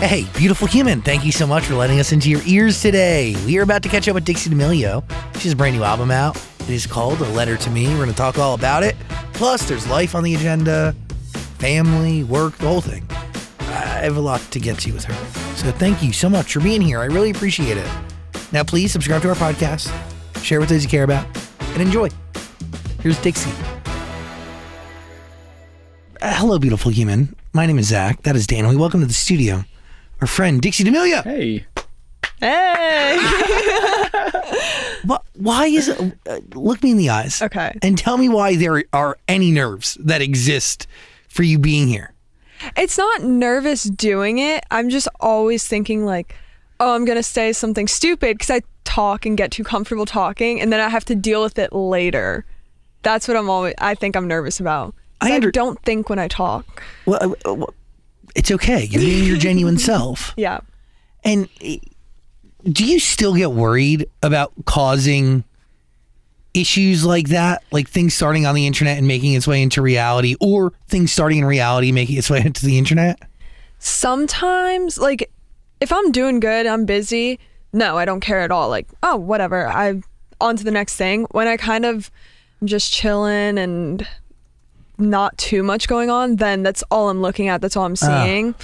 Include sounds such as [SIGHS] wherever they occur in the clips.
Hey, beautiful human, thank you so much for letting us into your ears today. We are about to catch up with Dixie D'Amelio. She has a brand new album out. It is called A Letter to Me. We're going to talk all about it. Plus, there's life on the agenda, family, work, the whole thing. I have a lot to get to with her. So thank you so much for being here. I really appreciate it. Now, please subscribe to our podcast, share with those you care about, and enjoy. Here's Dixie. Uh, hello, beautiful human. My name is Zach. That is Dan. We welcome to the studio our friend Dixie D'Amelio. Hey. Hey. [LAUGHS] Wh- Why is it? Uh, look me in the eyes. Okay. And tell me why there are any nerves that exist for you being here. it's not nervous doing it. I'm just always thinking like, oh, I'm gonna say something stupid because I talk and get too comfortable talking, and then I have to deal with it later. That's what I'm always. I think I'm nervous about. I I, under- don't think when I talk. Well, uh, well, it's okay. You're being your genuine [LAUGHS] self. Yeah. And do you still get worried about causing issues like that, like things starting on the internet and making its way into reality, or things starting in reality making its way [LAUGHS] into the internet? Sometimes, like, if I'm doing good, I'm busy. No, I don't care at all. Like, oh, whatever. I'm on to the next thing. When I kind of I'm just chilling and not too much going on, then that's all I'm looking at. That's all I'm seeing.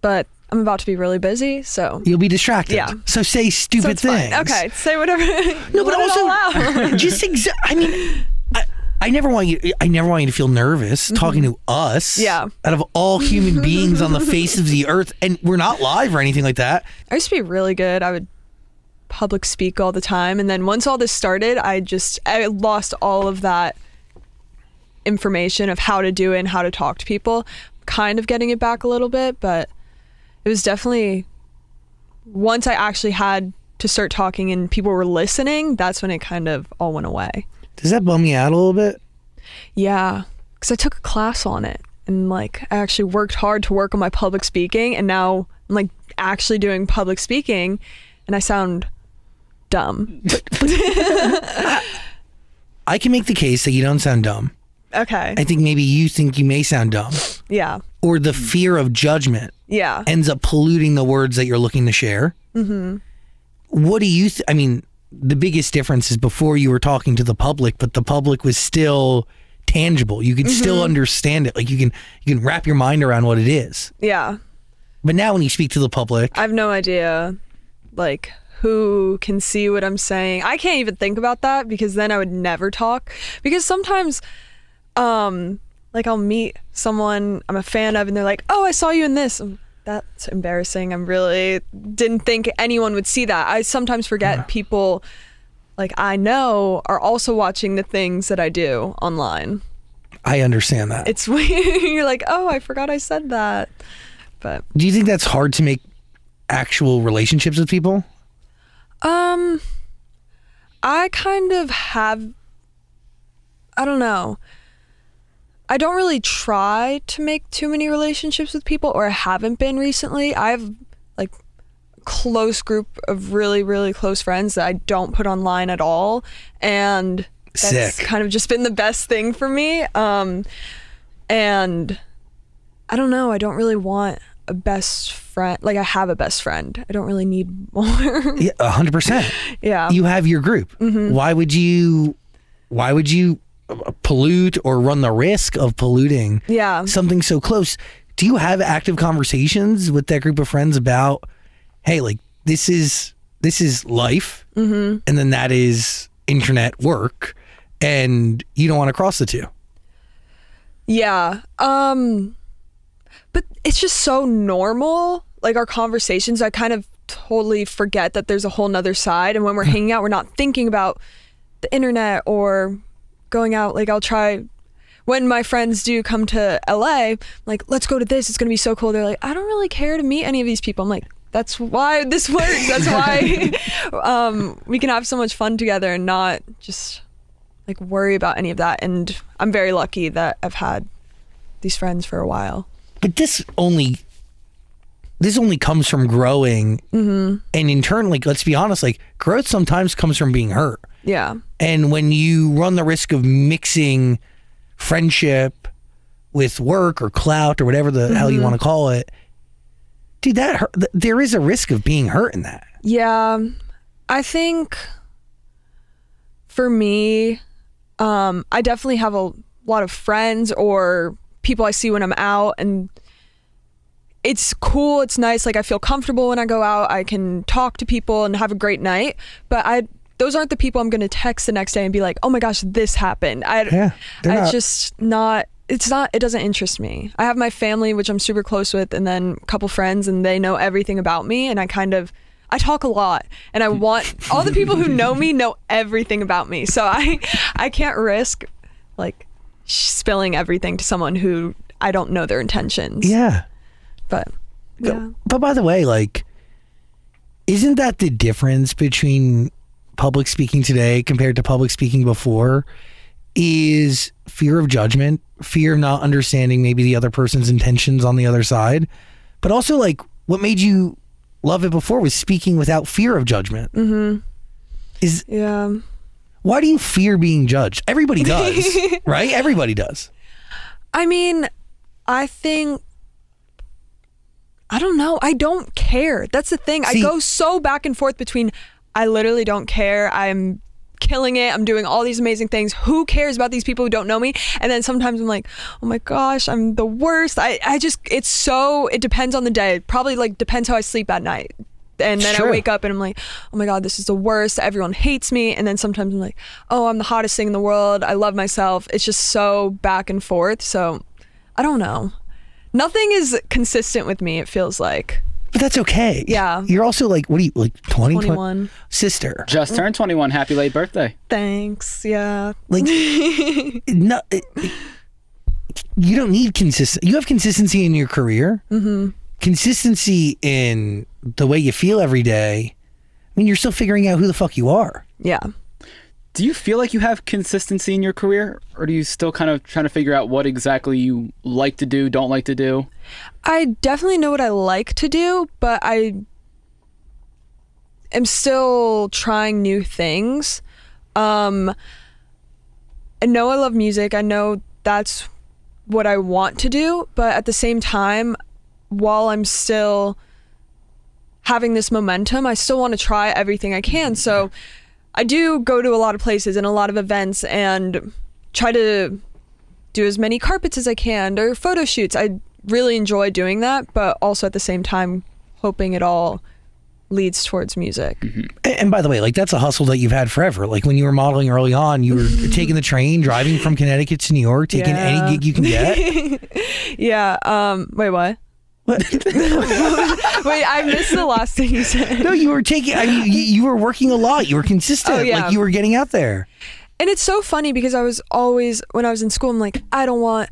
But I'm about to be really busy, so You'll be distracted. Yeah. So say so stupid fine. things. Okay, say whatever. [LAUGHS] No, but also [LAUGHS] just [LAUGHS] exa- I mean, I, I never want you. I never want you to feel nervous talking to us. Mm-hmm. Yeah. Out of all human beings on the face of the earth, and we're not live or anything like that. I used to be really good. I would public speak all the time, and then once all this started, I just I lost all of that information of how to do it and how to talk to people. Kind of getting it back a little bit, but it was definitely once I actually had to start talking and people were listening. That's when it kind of all went away. Does that bum you out a little bit? Yeah, because I took a class on it and like I actually worked hard to work on my public speaking, and now I'm like actually doing public speaking, and I sound dumb. [LAUGHS] I can make the case that you don't sound dumb. Okay. I think maybe you think you may sound dumb, Yeah. or the fear of judgment Yeah. ends up polluting the words that you're looking to share. Mm-hmm. What do you? Th- I mean, the biggest difference is before you were talking to the public, but the public was still tangible. You could still understand it. Like you can you can wrap your mind around what it is. Yeah. But now when you speak to the public, I have no idea, like, who can see what I'm saying. I can't even think about that because then I would never talk. Because sometimes, um, like, I'll meet someone I'm a fan of and they're like, oh, I saw you in this. I'm, That's embarrassing. I'm really didn't think anyone would see that. I sometimes forget people, like, I know, are also watching the things that I do online. I understand that. It's [LAUGHS] weird. You're like, oh, I forgot I said that. But do you think that's hard to make actual relationships with people? Um, I kind of have. I don't know. I don't really try to make too many relationships with people, or I haven't been recently. I have like a close group of really, really close friends that I don't put online at all, and that's Sick. kind of just been the best thing for me. Um, and I don't know. I don't really want a best friend. Like I have a best friend. I don't really need [LAUGHS] more. Yeah, a hundred percent. yeah. You have your group. Why would you? Why would you pollute or run the risk of polluting yeah. something so close? Do you have active conversations with that group of friends about, hey, like this is this is life, mm-hmm. and then that is internet work, and you don't want to cross the two. Yeah. Um but it's just so normal. Like our conversations, I kind of totally forget that there's a whole nother side. And when we're [LAUGHS] hanging out, we're not thinking about the internet or going out. Like I'll try when my friends do come to LA, like, let's go to this. It's going to be so cool. They're like, I don't really care to meet any of these people. I'm like, that's why this works. That's why [LAUGHS] [LAUGHS] um, we can have so much fun together and not just like worry about any of that. And I'm very lucky that I've had these friends for a while. But this only this only comes from growing Mm-hmm. and in turn like let's be honest like growth sometimes comes from being hurt Yeah. And when you run the risk of mixing friendship with work or clout or whatever the hell you Mm-hmm. want to call it dude that hurt, th- there is a risk of being hurt in that Yeah, I think for me, um, I definitely have a lot of friends or people I see when I'm out, and it's cool. It's nice. Like I feel comfortable when I go out. I can talk to people and have a great night. But I, those aren't the people I'm going to text the next day and be like, "Oh my gosh, this happened." I, Yeah, they're I not- just not. It's not. It doesn't interest me. I have my family, which I'm super close with, and then a couple friends, and they know everything about me. And I kind of, I talk a lot, and I mm. want all the people who [LAUGHS] know me know everything about me. So I, I can't risk, like, spilling everything to someone who I don't know their intentions. yeah But yeah, but by the way like isn't that the difference between public speaking today compared to public speaking before is fear of judgment fear of not understanding maybe the other person's intentions on the other side but also like what made you love it before was speaking without fear of judgment mm-hmm. is yeah. why do you fear being judged everybody does [LAUGHS] right everybody does I mean, I think I don't know. I don't care. That's the thing. See- I go so back and forth between I literally don't care. I'm killing it. I'm doing all these amazing things. Who cares about these people who don't know me? And then sometimes I'm like, "Oh my gosh, I'm the worst." I I just it's so it depends on the day. Probably like depends how I sleep at night. And then Sure. I wake up and I'm like, oh my God, this is the worst. Everyone hates me. And then sometimes I'm like, oh, I'm the hottest thing in the world. I love myself. It's just so back and forth. So I don't know. Nothing is consistent with me, it feels like. But that's okay Yeah. you're also like what are you like 20 21. sister Just turned 21. Happy late birthday. Thanks. Yeah. like [LAUGHS] no it- it- you don't need consistent you have consistency in your career mm-hmm. consistency in the way you feel every day i mean you're still figuring out who the fuck you are Yeah. Do you feel like you have consistency in your career, or do you still kind of trying to figure out what exactly you like to do, don't like to do? I definitely know what I like to do, but I am still trying new things. Um I know I love music. I know that's what I want to do, but at the same time while I'm still having this momentum, I still want to try everything I can. So I do go to a lot of places and a lot of events and try to do as many carpets as I can or photo shoots. I really enjoy doing that, but also at the same time hoping it all leads towards music. A- and by the way like that's a hustle that you've had forever like when you were modeling early on you were [LAUGHS] taking the train driving from connecticut to new york taking Yeah. any gig you can get [LAUGHS] Yeah. Um. Wait. What? What? [LAUGHS] Wait. I missed the last thing you said. no you were taking i mean you, you were working a lot you were consistent Oh, yeah. like you were getting out there And it's so funny because I was always when I was in school, I'm like, I don't want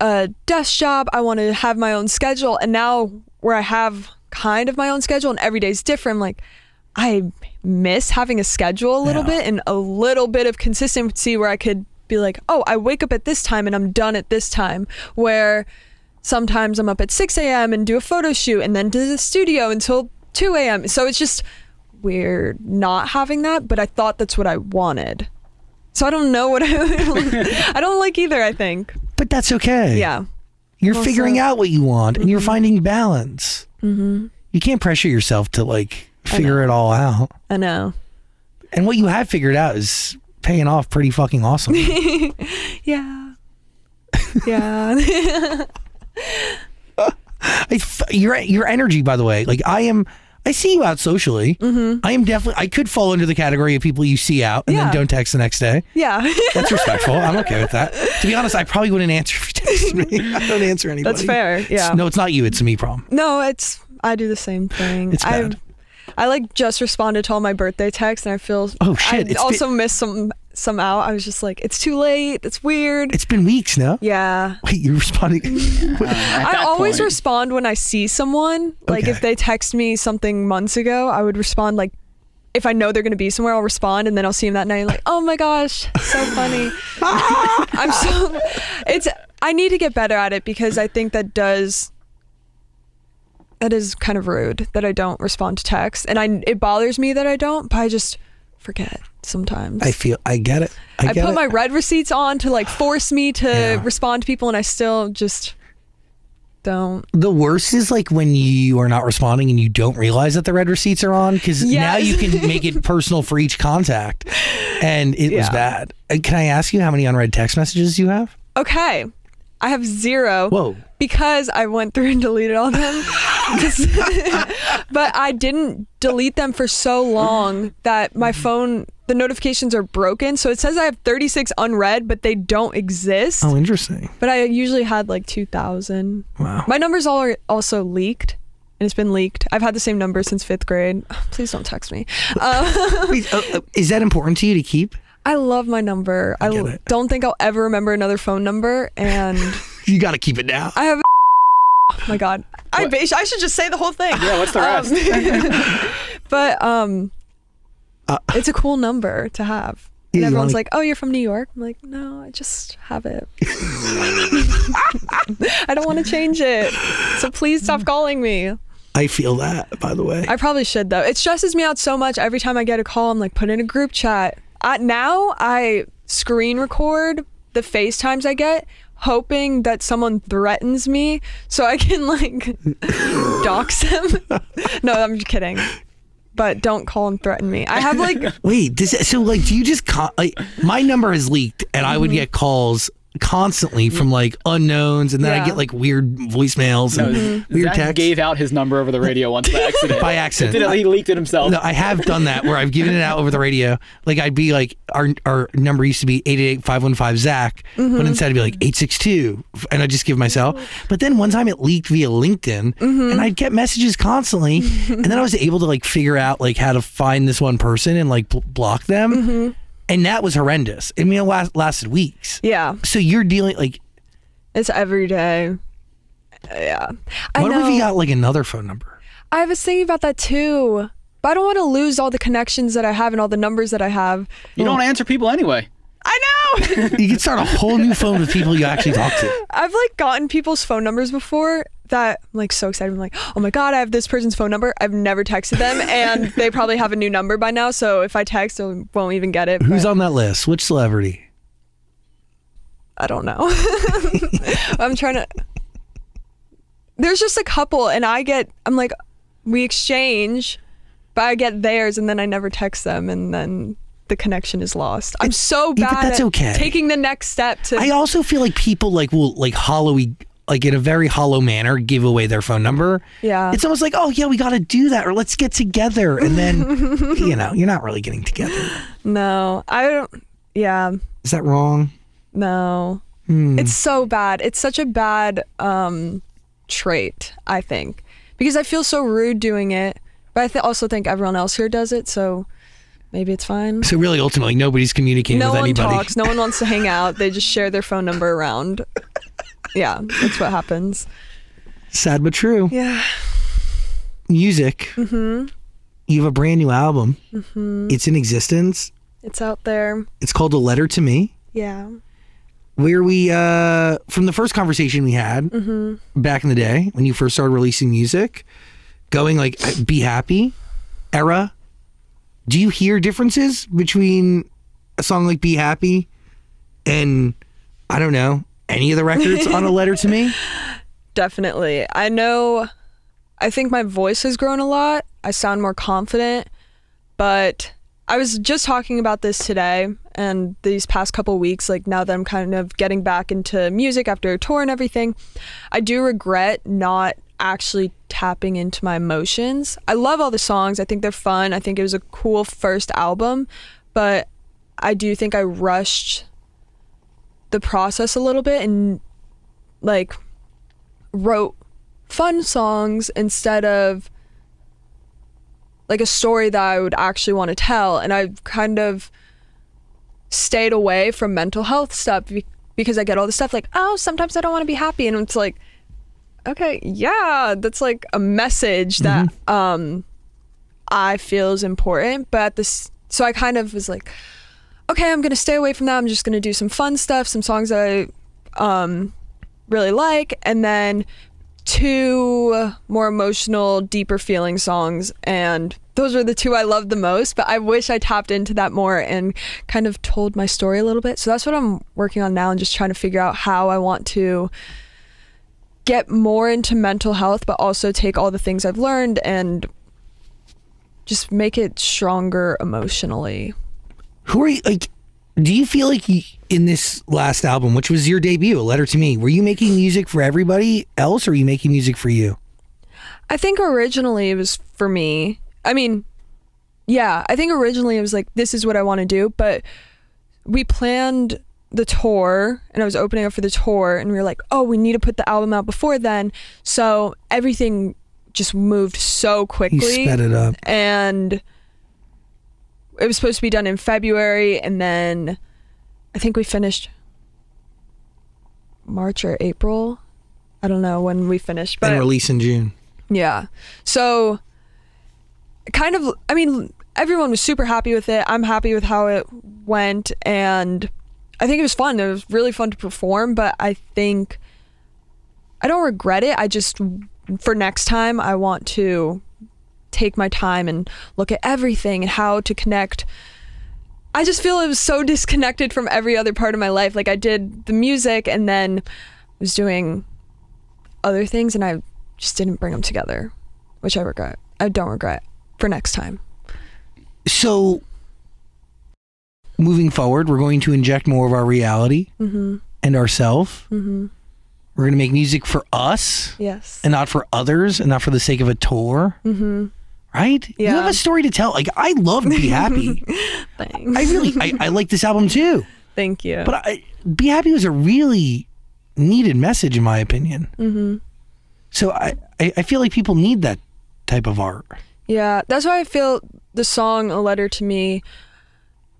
a desk job. I want to have my own schedule. And now where I have kind of my own schedule and every day's different, I'm like, I miss having a schedule a little Yeah. bit and a little bit of consistency where I could be like, oh, I wake up at this time and I'm done at this time. Where sometimes I'm up at 6 a.m. and do a photo shoot and then to the studio until 2 a.m. So it's just weird not having that, but I thought that's what I wanted. So I don't know what I, [LAUGHS] I don't like either, I think. but that's okay Yeah. You're Also- figuring out what you want and Mm-hmm. you're finding balance. Mm-hmm. You can't pressure yourself to like figure it all out. I know. And what you have figured out is paying off pretty fucking awesome. [LAUGHS] Yeah. Yeah. [LAUGHS] I f- your your energy, by the way, like I am. I see you out socially. Mm-hmm. I am definitely. I could fall into the category of people you see out and then don't text the next day. yeah. [LAUGHS] That's respectful. I'm okay with that. To be honest, I probably wouldn't answer if you text me. [LAUGHS] I don't answer anybody. That's fair. Yeah. No, it's not you. It's a me problem. No, it's I do the same thing. It's bad. I I like just responded to all my birthday texts and I feel Oh, shit, I it's also missed some some out, I was just like, it's too late. It's weird. It's been weeks, no? yeah. Wait, you're responding. [LAUGHS] [LAUGHS] At I always point- respond when I see someone. Like Okay. if they text me something months ago, I would respond like if I know they're gonna be somewhere, I'll respond and then I'll see them that night like, oh my gosh, so funny. [LAUGHS] I'm so it's I need to get better at it because I think that does that is kind of rude that I don't respond to text. And I it bothers me that I don't, but I just forget sometimes. I feel, I get it. I, I get put it. my read receipts on to like force me to Yeah. respond to people and I still just don't. the worst is like when you are not responding and you don't realize that the read receipts are on because now you can make it [LAUGHS] personal for each contact. And it was bad. Uh, Can I ask you how many unread text messages you have? Okay. I have zero. Whoa. Because I went through and deleted all them. [LAUGHS] but I didn't delete them for so long that my phone, the notifications are broken. So it says I have 36 unread, but they don't exist. Oh, interesting. But I usually had like 2,000. Wow. My numbers all are also leaked. And it's been leaked. I've had the same number since fifth grade. [SIGHS] Please don't text me. [LAUGHS] Uh, [LAUGHS] Wait, uh, uh, is that important to you to keep? I love my number. I, it. don't think I'll ever remember another phone number. And [LAUGHS] You got to keep it down. I have. [LAUGHS] Oh my god! I I should just say the whole thing. Yeah, what's the rest? Um, [LAUGHS] but um, Uh, it's a cool number to have. And everyone's like, "Oh, you're from New York." I'm like, "No, I just have it. I don't want to change it. So please stop calling me." I feel that, by the way. I probably should though. It stresses me out so much every time I get a call. I'm like, put in a group chat. I, now I screen record the FaceTimes I get, hoping that someone threatens me so I can like [LAUGHS] dox them. [LAUGHS] no, I'm just kidding. But don't call and threaten me. I have like [LAUGHS] Wait, does so like, do you just con- like my number is leaked, and I Mm-hmm. would get calls constantly from like unknowns, and then I get like weird voicemails and Mm-hmm. weird Zach texts gave out his number over the radio once by [LAUGHS] accident. by accident. Did it- he leaked it himself. No, I have done that where I've given it out over the radio. Like I'd be like, our our number used to be 888-515 Zach, Mm-hmm. but instead I'd be like 862, and I'd just give myself. But then one time it leaked via LinkedIn, Mm-hmm. and I'd get messages constantly, and then I was able to like figure out like how to find this one person and like bl- block them, Mm-hmm. And that was horrendous. I mean, it last, lasted weeks. yeah, So you're dealing like, it's every day. Yeah, I what know. if you got like another phone number? I was thinking about that too. But I don't want to lose all the connections that I have and all the numbers that I have. You don't answer people anyway. I know. [LAUGHS] You can start a whole new phone with people you actually talk to. I've like gotten people's phone numbers before that I'm like so excited. I'm like, oh my god, I have this person's phone number. I've never texted them, and they probably have a new number by now. So if I text, I won't even get it. Who's but on that list? Which celebrity? I don't know. [LAUGHS] I'm trying to. There's just a couple, and I get. I'm like, we exchange, but I get theirs, and then I never text them, and then the connection is lost. I'm so bad but that's at okay. taking the next step to. I also feel like people like will like hollowy like in a very hollow manner give away their phone number. Yeah. It's almost like, oh yeah, we got to do that or let's get together, and then [LAUGHS] you know you're not really getting together. no, I don't. Yeah. Is that wrong? No. Hmm. It's so bad. It's such a bad um, trait, I think, because I feel so rude doing it. But I th- also think everyone else here does it, so maybe it's fine. So really, ultimately, nobody's communicating No with one anybody. talks. No one wants to hang out. They just share their phone number around. Yeah, that's what happens. Sad but true. Yeah. Music. Mm-hmm. You have a brand new album. Mhm. It's in existence. It's out there. It's called A Letter to Me. Yeah. where we uh from the first conversation we had Mm-hmm. back in the day when you first started releasing music going like be happy era do you hear differences between a song like be happy and i don't know any of the records on a letter to me [LAUGHS] Definitely. I know I think my voice has grown a lot. I sound more confident, but I was just talking about this today and these past couple weeks like now that I'm kind of getting back into music after a tour and everything, I do regret not actually tapping into my emotions. I love all the songs. I think they're fun. I think it was a cool first album, but I do think I rushed the process a little bit and like wrote fun songs instead of like a story that I would actually want to tell. And I kind of stayed away from mental health stuff because I get all this stuff like, oh, sometimes I don't want to be happy. And it's like, okay, yeah, that's like a message that um, I feel is important. But at this, so I kind of was like, okay, I'm going to stay away from that. I'm just going to do some fun stuff, some songs that I um, really like. And then two more emotional, deeper feeling songs. And those are the two I loved the most. But I wish I tapped into that more and kind of told my story a little bit. So that's what I'm working on now and just trying to figure out how I want to get more into mental health, but also take all the things I've learned and just make it stronger emotionally. Who are you like? Do you feel like you, in this last album, which was your debut, A Letter to Me, were you making music for everybody else or are you making music for you? I think originally it was for me. I mean, yeah, I think originally it was like, this is what I want to do. But we planned the tour and I was opening up for the tour and we were like, oh, we need to put the album out before then. So everything just moved so quickly. sped it up. and it was supposed to be done in February, and then I think we finished March or April. I don't know when we finished, but and release in June. yeah. So kind of I mean everyone was super happy with it. I'm happy with how it went and I think it was fun. It was really fun to perform, but I think I don't regret it. I just for next time I want to take my time and look at everything and how to connect I just feel it was so [LAUGHS] disconnected from every other part of my life. Like I did the music and then I was doing other things and I just didn't bring them together, which I regret. I don't regret for next time. So, moving forward, we're going to inject more of our reality Mm-hmm. and ourself. Mm-hmm. We're going to make music for us Yes. and not for others and not for the sake of a tour. Mm-hmm. Right? You Yeah. have a story to tell. Like, I love Be Happy. [LAUGHS] Thanks. I really, I, I like this album too. Thank you. But I, Be Happy was a really needed message, in my opinion. mm-hmm. So I, I, I feel like people need that type of art. Yeah, that's why I feel the song "A Letter to Me"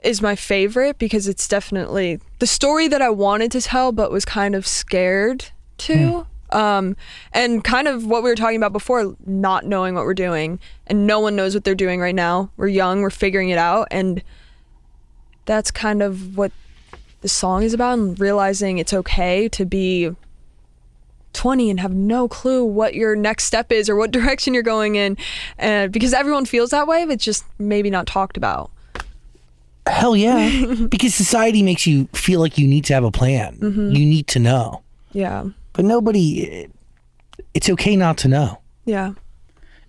is my favorite because it's definitely the story that I wanted to tell, but was kind of scared to. Um, and kind of what we were talking about before, not knowing what we're doing, and no one knows what they're doing right now. We're young, we're figuring it out, and that's kind of what the song is about, and realizing it's okay to be 20 and have no clue what your next step is or what [LAUGHS] direction you're going in and because everyone feels that way but just maybe not talked about Hell yeah. [LAUGHS] because society makes you feel like you need to have a plan. Mm-hmm. You need to know. yeah But nobody, it's okay not to know. yeah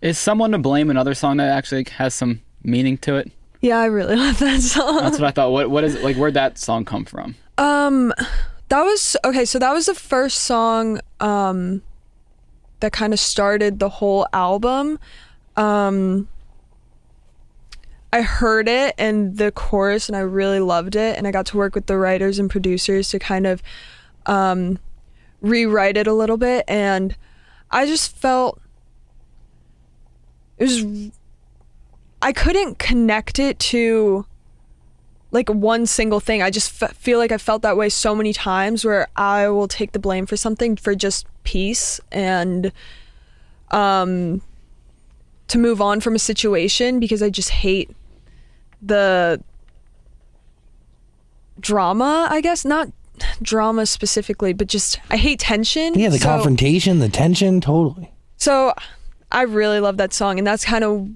Is someone to blame another song that actually has some meaning to it? yeah i really [LAUGHS] love that song That's what I thought. What what is like? Where'd that song come from? um that was okay so that was the first song um that kind of started the whole album um I heard it and the chorus and I really loved it and I got to work with the writers and producers to kind of um rewrite it a little bit and I just felt it was I couldn't connect it to like one single thing. I just f- feel like I felt that way so many times where I will take the blame for something for just peace and um to move on from a situation because I just hate the drama, I guess, not drama specifically, but just I hate tension. Yeah, the So- confrontation, the tension, totally. so I really love that song, and that's kind of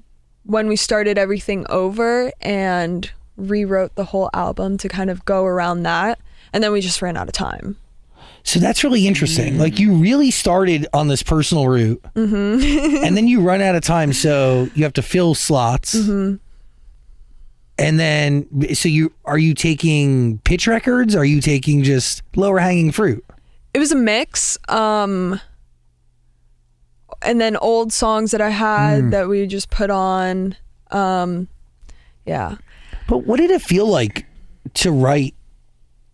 when we started everything over and rewrote the whole album to kind of go around that. And then we just ran out of time. So that's really interesting. Like you really started on this personal route, Mm-hmm. [LAUGHS] and then you run out of time, so you have to fill slots. Mm-hmm. And then, so you are you taking pitch records? Are you taking just lower hanging fruit? It was a mix. Um, and then old songs that I had that we just put on. Um, yeah. But what did it feel like to write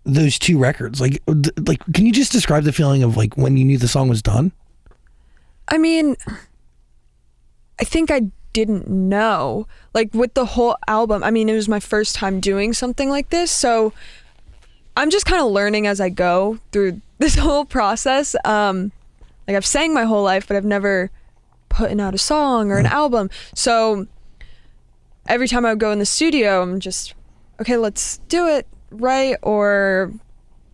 those two records? Like, like, can you just describe the feeling of like when you knew the song was done? I mean, I think I didn't know. Like with the whole album, I mean, it was my first time doing something like this, so I'm just kind of learning as I go through [LAUGHS] this whole process. Um, like I've sang my whole life, but I've never putting out a song or an album. So every time I would go in the studio, I'm just okay. Let's do it right or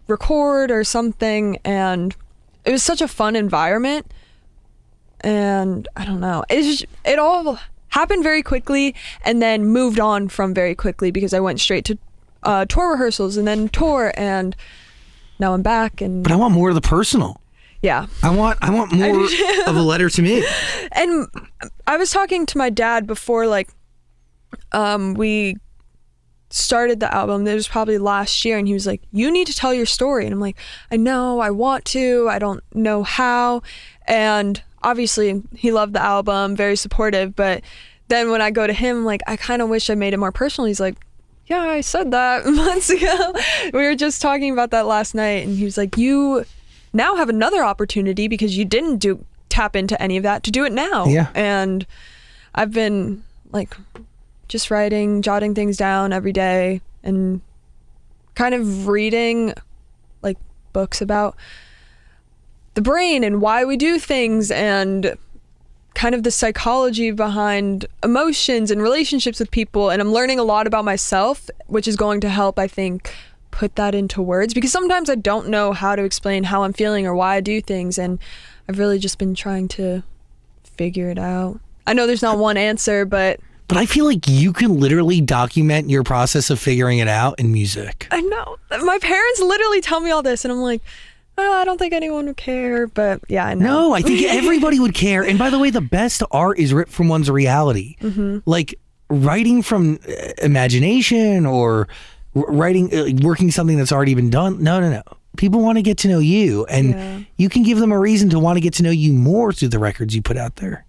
record or something, and it was such a fun environment. And I don't know, it just, it all happened very quickly, and then moved on from very quickly because I went straight to uh, tour rehearsals and then tour, and now I'm back. And But I want more of the personal. yeah, I want I want [LAUGHS] more of a letter to me. [LAUGHS] and I was talking to my dad before like um we started the album. It was probably last year and he was like, "You need to tell your story." And I'm like, "I know, I want to. I don't know how." And obviously, he loved the album, very supportive, but then when I go to him like, "I kind of wish I made it more personal." He's like, yeah, I said that [LAUGHS] months ago. we were just talking about that last night, and he was like, "You now have another opportunity because you didn't do tap into any of that to do it now." Yeah. And I've been like just writing, jotting things down every day, and kind of reading like books about the brain and why we do things and kind of the psychology behind emotions and relationships with people and I'm learning a lot about myself which is going to help I think put that into words because sometimes I don't know how to explain how I'm feeling or why I do things and I've really just been trying to figure it out. I know there's not one answer but But I feel like you can literally document your process of figuring it out in music. I know my parents literally tell me all this and I'm like oh, I don't think anyone would care but yeah, I know. No, I think [LAUGHS] everybody would care. And by the way, the best art is ripped from one's reality. Like writing from uh, imagination or writing, uh, working something that's already been done. No, no, no. People want to get to know you, and Yeah. you can give them a reason to want to get to know you more through the records you put out there.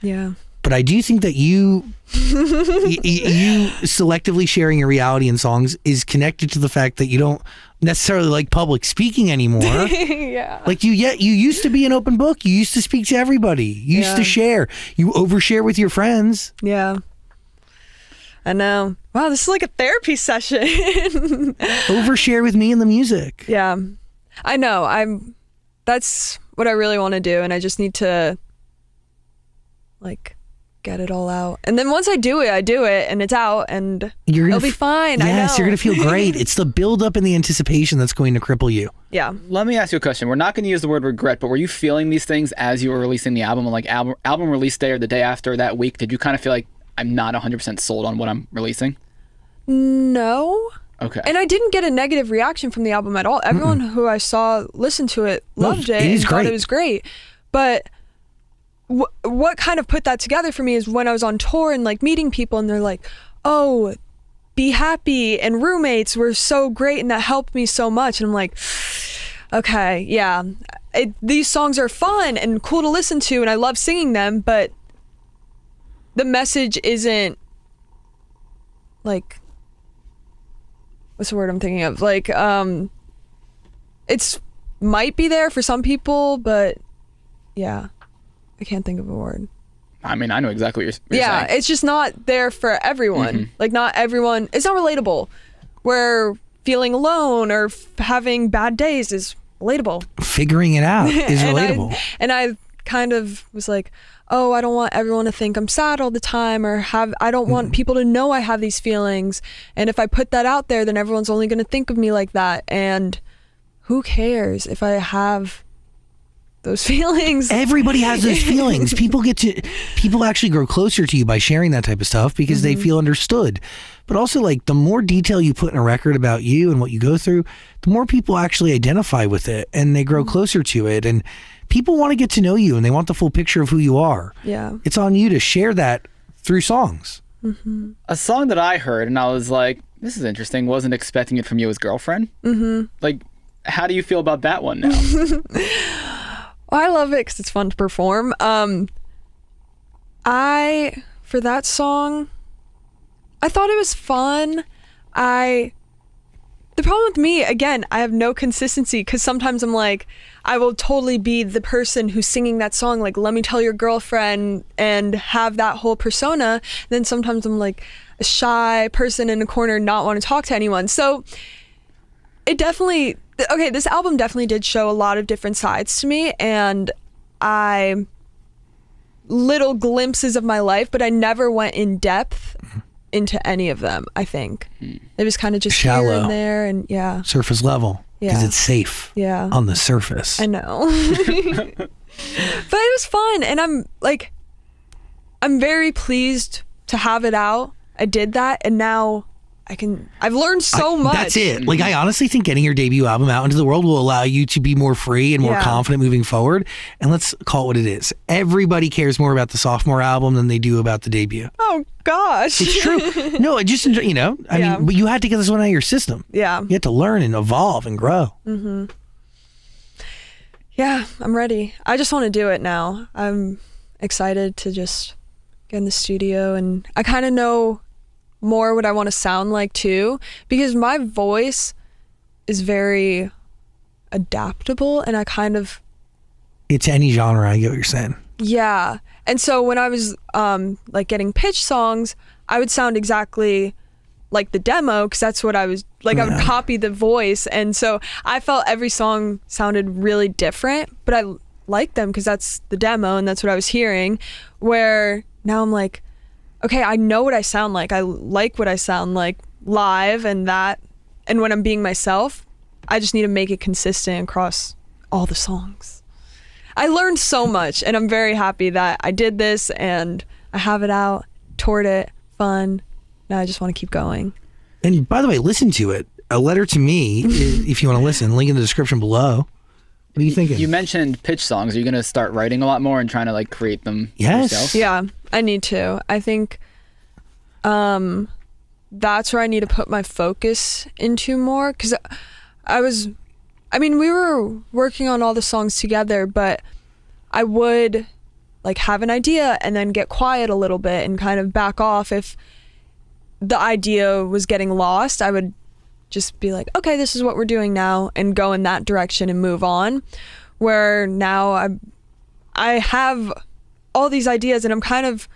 Yeah. But I do think that you, y- y- you selectively sharing your reality in songs is connected to the fact that you don't necessarily like public speaking anymore. [LAUGHS] yeah. Like you, yet you used to be an open book. You used to speak to everybody. You used to share. You overshare with your friends. Yeah. I know. Wow, this is like a therapy session. [LAUGHS] Overshare with me in the music. yeah. I know. I'm that's what I really want to do and I just need to like get it all out. And then once I do it, I do it and it's out and You're gonna it'll be f- fine. I Yes, you're gonna feel great. [LAUGHS] It's the build up and the anticipation that's going to cripple you. Yeah. Let me ask you a question. We're not going to use the word regret, but were you feeling these things as you were releasing the album, like album album release day or the day after that week? Did you kind of feel like I'm not 100% sold on what I'm releasing? No. Okay. And I didn't get a negative reaction from the album at all. Everyone who I saw listen to it No, loved it it, is and thought great. it was great. But wh- what kind of put that together for me is when I was on tour and like meeting people, and they're like, "Oh, be happy," and roommates were so great, and that helped me so much. And I'm like, okay, yeah, it, these songs are fun and cool to listen to, and I love singing them, but the message isn't like what's the word I'm thinking of? Like, um, it's might be there for some people, but yeah, I can't think of a word. I mean, I know exactly what you're, you're yeah, saying. it's just not there for everyone. Like, not everyone. It's not relatable. Where feeling alone or f- having bad days is relatable. Figuring it out [LAUGHS] is and relatable. I, and I kind of was like, oh, I don't want everyone to think I'm sad all the time or have, I don't Mm. want people to know I have these feelings. And if I put that out there, then everyone's only going to think of me like that. And who cares if I have those [LAUGHS] feelings? Everybody has those [LAUGHS] feelings. People get to people actually grow closer to you by sharing that type of stuff because they mm-hmm. feel understood. But also like the more detail you put in a record about you and what you go through, the more people actually identify with it and they grow mm-hmm. closer to it and people want to get to know you and they want the full picture of who you are. yeah. It's on you to share that through songs. Mm-hmm. a song that I heard and I was like, this is interesting. Wasn't expecting it from you as girlfriend. Mm-hmm. Like, how do you feel about that one now? [LAUGHS] I love it because it's fun to perform. Um, I for that song, I thought it was fun. I The problem with me, again, I have no consistency because sometimes I'm like, I will totally be the person who's singing that song, like, let me tell your girlfriend and have that whole persona. Then sometimes I'm like a shy person in a corner, not want to talk to anyone. So it definitely, okay, this album definitely did show a lot of different sides to me. And I, little glimpses of my life, but I never went in depth mm-hmm. into any of them, I think. Hmm. It was kind of just here Shallow. and there. And yeah. Surface level. Because Yeah. it's safe Yeah. on the surface. I know. [LAUGHS] but it was fun and I'm like I'm very pleased to have it out. I did that and now I can I've learned so I- much. That's it. Like I honestly think getting your debut album out into the world will allow you to be more free and more Yeah. confident moving forward. And let's call it what it is. Everybody cares more about the sophomore album than they do about the debut. Oh gosh. It's true. [LAUGHS] no, I just you know, I Yeah. mean, but you had to get this one out of your system. yeah. You had to learn and evolve and grow. Mm-hmm. Yeah, I'm ready. I just want to do it now. I'm excited to just get in the studio and I kind of know more what I want to sound like too because my voice is very adaptable and I kind of It's any genre. I get what you're saying. Yeah. And so when I was um like getting pitch songs, I would sound exactly like the demo because that's what I was like I would copy the voice and so I felt every song sounded really different, but I liked them because that's the demo and that's what I was hearing where now I'm like okay, I know what I sound like. I like what I sound like live and that and when I'm being myself, I just need to make it consistent across all the songs. I learned so [LAUGHS] much, and I'm very happy that I did this and I have it out, toured it, fun. Now I just want to keep going. And by the way, listen to it. A letter to me, [LAUGHS] if you want to listen, link in the description below. What are you thinking? You mentioned pitch songs. Are you gonna start writing a lot more and trying to like create them Yes. yourself? Yeah, I need to. I think um that's where I need to put my focus into more cuz I was I mean, we were working on all the songs together, but I would like have an idea and then get quiet a little bit and kind of back off if the idea was getting lost. I would just be like, okay, this is what we're doing now and go in that direction and move on. Where now I I have all these ideas and I'm kind of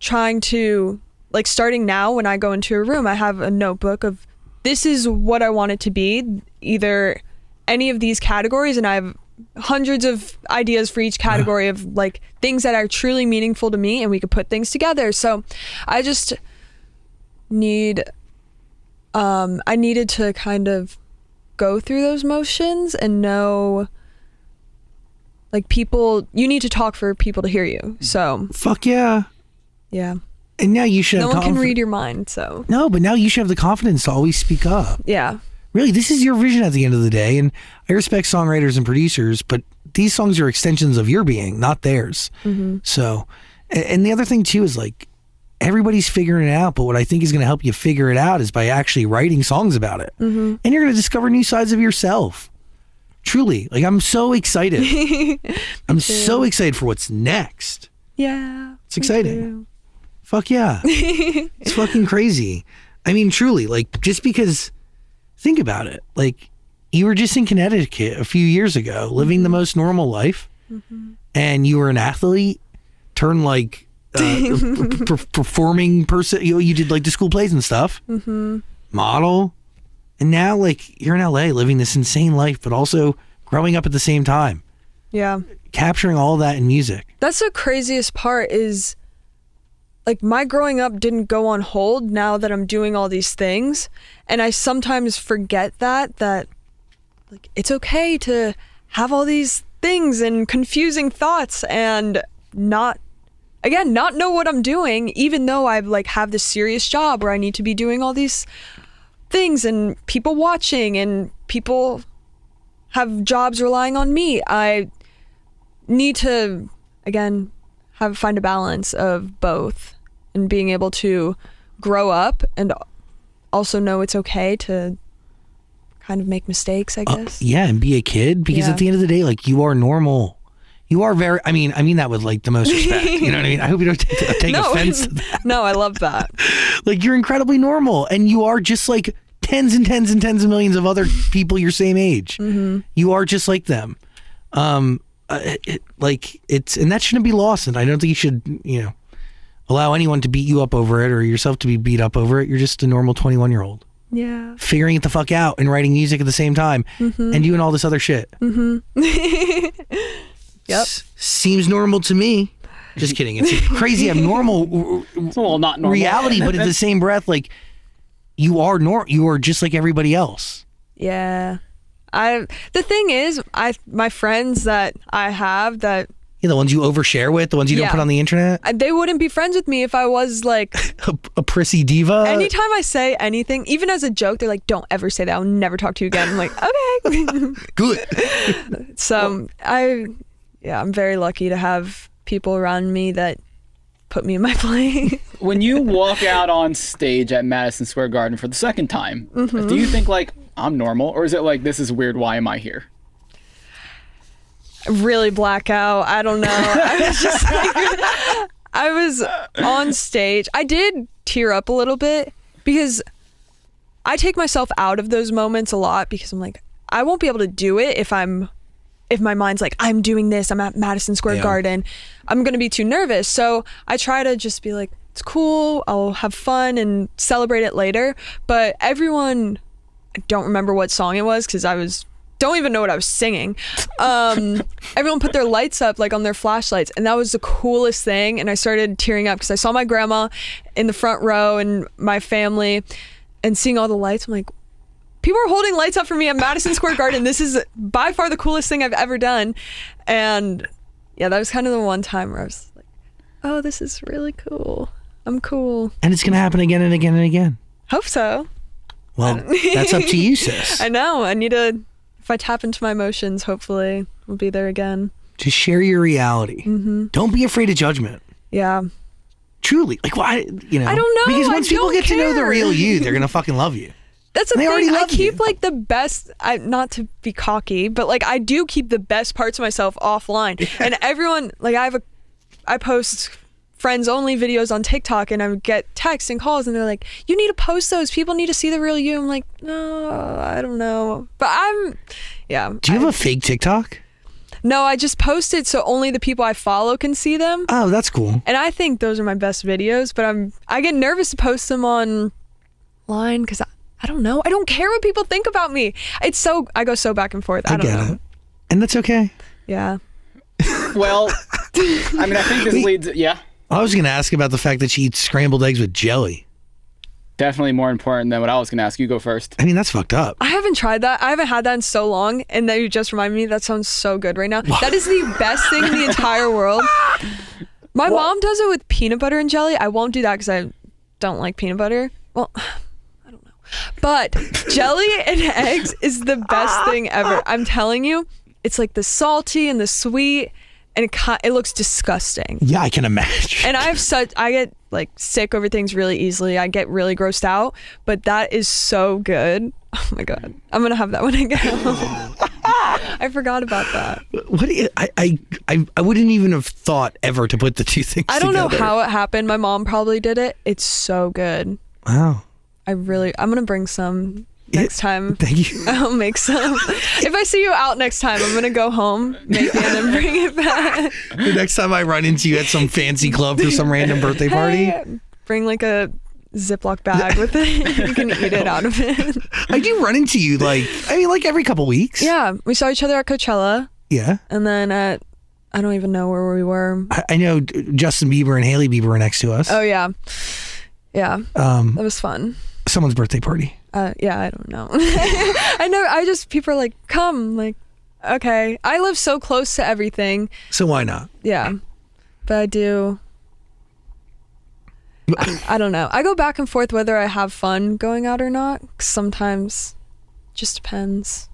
trying to like starting now when I go into a room, I have a notebook of this is what I want it to be, either any of these categories and I have hundreds of ideas for each category of like things that are truly meaningful to me and we could put things together. So I just need um I needed to kind of go through those motions and know like people you need to talk for people to hear you. So, Fuck yeah. yeah. And now you should No one can read your mind, so No, but now you should have the confidence to always speak up. yeah. Really, this is your vision at the end of the day. And I respect songwriters and producers, but these songs are extensions of your being, not theirs. So, and the other thing too is like everybody's figuring it out. But what I think is going to help you figure it out is by actually writing songs about it. And you're going to discover new sides of yourself. Truly, like I'm so excited. [LAUGHS] [LAUGHS] I'm so excited for what's next. Yeah. It's exciting. Fuck yeah. [LAUGHS] it's fucking crazy. I mean, truly, like, just because, think about it. Like, you were just in Connecticut a few years ago, living the most normal life, and you were an athlete turned like uh, p- p- performing person. You, know, you did like the school plays and stuff, model. And now, like, you're in LA living this insane life, but also growing up at the same time, Yeah. capturing all that in music. That's the craziest part is like my growing up didn't go on hold now that I'm doing all these things and I sometimes forget that that like it's okay to have all these things and confusing thoughts and not again not know what I'm doing even though I like have this serious job where I need to be doing all these things and people watching and people have jobs relying on me. I need to again have find a balance of both and being able to grow up and also know it's okay to kind of make mistakes, I Uh, guess. yeah, and be a kid because Yeah. at the end of the day, like you are normal. You are very. I mean, I mean that with like the most respect. you know what I mean? I hope you don't take, [LAUGHS] take no, offense. [LAUGHS] no, I love that. [LAUGHS] Like you're incredibly normal, and you are just like tens and tens and tens of millions of other people your same age. You are just like them. Um, uh, it, like it's and that shouldn't be lost. And I don't think you should, you know, allow anyone to beat you up over it or yourself to be beat up over it. You're just a normal 21 year old Yeah. figuring it the fuck out and writing music at the same time Mm-hmm. and doing all this other shit. Yep. S- seems normal to me. Just kidding. It's [LAUGHS] crazy abnormal uh, It's a little not normal. reality, but at the same breath, like you are nor you are just like everybody else. Yeah. I the thing is, I my friends that I have that Yeah, the ones you overshare with, the ones you don't put on the internet. I- they wouldn't be friends with me if I was like [LAUGHS] A, a prissy diva. anytime I say anything, even as a joke, they're like, "Don't ever say that. I'll never talk to you again." I'm like, [LAUGHS] "Okay." Good. so I, yeah, I'm very lucky to have people around me that put me in my [LAUGHS] place. When you walk out on stage at Madison Square Garden for the second time, Mm-hmm. do you think like I'm normal, or is it like this is weird? Why am I here? really black out. I don't know. [LAUGHS] I was just like, [LAUGHS] I was on stage. I did tear up a little bit because I take myself out of those moments a lot because I'm like, I won't be able to do it if I'm, if my mind's like, I'm doing this, I'm at Madison Square Yeah. Garden. I'm going to be too nervous. So I try to just be like, it's cool. I'll have fun and celebrate it later. But everyone, I don't remember what song it was because I was don't even know what I was singing. Um, [LAUGHS] everyone put their lights up like on their flashlights, and that was the coolest thing. And I started tearing up because I saw my grandma in the front row and my family, and seeing all the lights. I'm like, people are holding lights up for me at Madison Square Garden. This is by far the coolest thing I've ever done. And yeah, that was kind of the one time where I was like, oh, this is really cool. I'm cool. and it's gonna happen again and again and again. Hope so. Well, that's up to you, sis. [LAUGHS] I know. I need to. If I tap into my emotions, hopefully we'll be there again. Just share your reality. Mm-hmm. Don't be afraid of judgment. Yeah. Truly, like why? You know, I don't know. because once people get to know the real you, they're gonna [LAUGHS] fucking love you. That's the thing. I love keep you. like the best. I not to be cocky, but like I do keep the best parts of myself offline. And everyone, like I have a, I post friends only videos on TikTok, and I get texts and calls, and they're like, "You need to post those. People need to see the real you." I'm like, no, I don't know, but I'm, yeah. Do you have a fake TikTok? No, I just posted so only the people I follow can see them. Oh, that's cool. and I think those are my best videos. But I'm I get nervous to post them online because I, I don't know. I don't care what people think about me. It's so I go so back and forth. I, I don't get know. it, and that's okay. Yeah. [LAUGHS] Well, I mean, I think this leads. Yeah, I was gonna ask about the fact that she eats scrambled eggs with jelly. definitely more important than what I was going to ask. You go first. I mean, that's fucked up. I haven't tried that. I haven't had that in so long, and then you just reminded me. That sounds so good right now. That is the best thing in the entire world. [LAUGHS] My mom does it with peanut butter and jelly. I won't do that because I don't like peanut butter. Well, I don't know. But jelly and eggs is the best ah. thing ever. I'm telling you, it's like the salty and the sweet, and it ki- it looks disgusting. Yeah, I can imagine. And I have such I get like sick over things really easily. I get really grossed out, but that is so good. [LAUGHS] Oh my god. I'm going to have that when I get home. I forgot about that. what? Do you, I, I I I wouldn't even have thought ever to put the two things. I don't know how it happened. My mom probably did it. It's so good. Wow. I really I'm to bring some next time. [LAUGHS] Thank you. [LAUGHS] I'll make some. [LAUGHS] if I see you out next time, I'm gonna go home, make it, and then bring it back. the next time I run into you at some fancy club for some random birthday party, Hey, bring like a Ziploc bag with it. you can eat it out of it. I do run into you like I mean like every couple weeks. Yeah, we saw each other at Coachella, Yeah. and then at I don't even know where we were. I, I know Justin Bieber and Hailey Bieber are next to us. Oh yeah, yeah, Um, that was fun. Someone's birthday party. Uh, yeah, I don't know. [LAUGHS] I know. I just people are like, come, like, okay. I live so close to everything. So why not? Yeah, but I do. I, I don't know. I go back and forth whether I have fun going out or not. sometimes, just depends.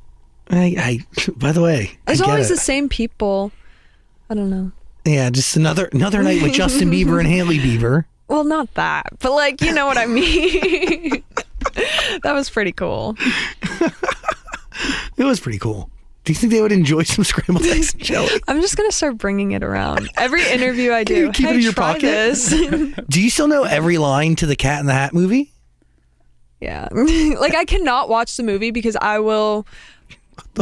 I, I by the way, I There's get always it. the same people. I don't know. Yeah, just another another night with Justin Bieber and Hailey Bieber. Well, not that, but like you know what I mean. [LAUGHS] that was pretty cool. It was pretty cool. Do you think they would enjoy some scrambled eggs and jelly? [LAUGHS] I'm just gonna start bringing it around every interview I do. keep it in your pocket? This. [LAUGHS] Do you still know every line to the Cat in the Hat movie? Yeah. like I cannot watch the movie because I will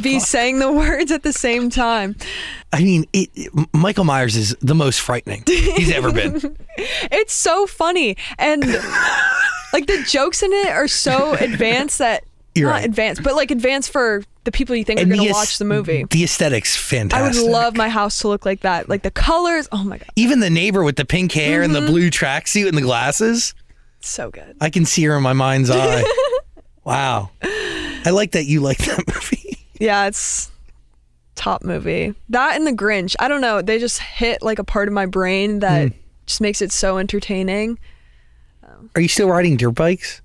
be saying the words at the same time. I mean, it, it- Michael Myers is the most frightening he's ever been. [LAUGHS] It's so funny and like the jokes in it are so advanced that You're not right. advanced, but like advanced for the people you think And are going to watch the movie. The aesthetics fantastic. I would love my house to look like that. Like the colors. Oh my god, Even the neighbor with the pink hair and Mm-hmm. the blue tracksuit and the glasses. so good. I can see her in my mind's eye. [LAUGHS] wow. I like that you like that movie. Yeah, it's top movie. That and The Grinch. I don't know. They just hit like a part of my brain that Hmm. just makes it so entertaining. Are you still riding dirt bikes?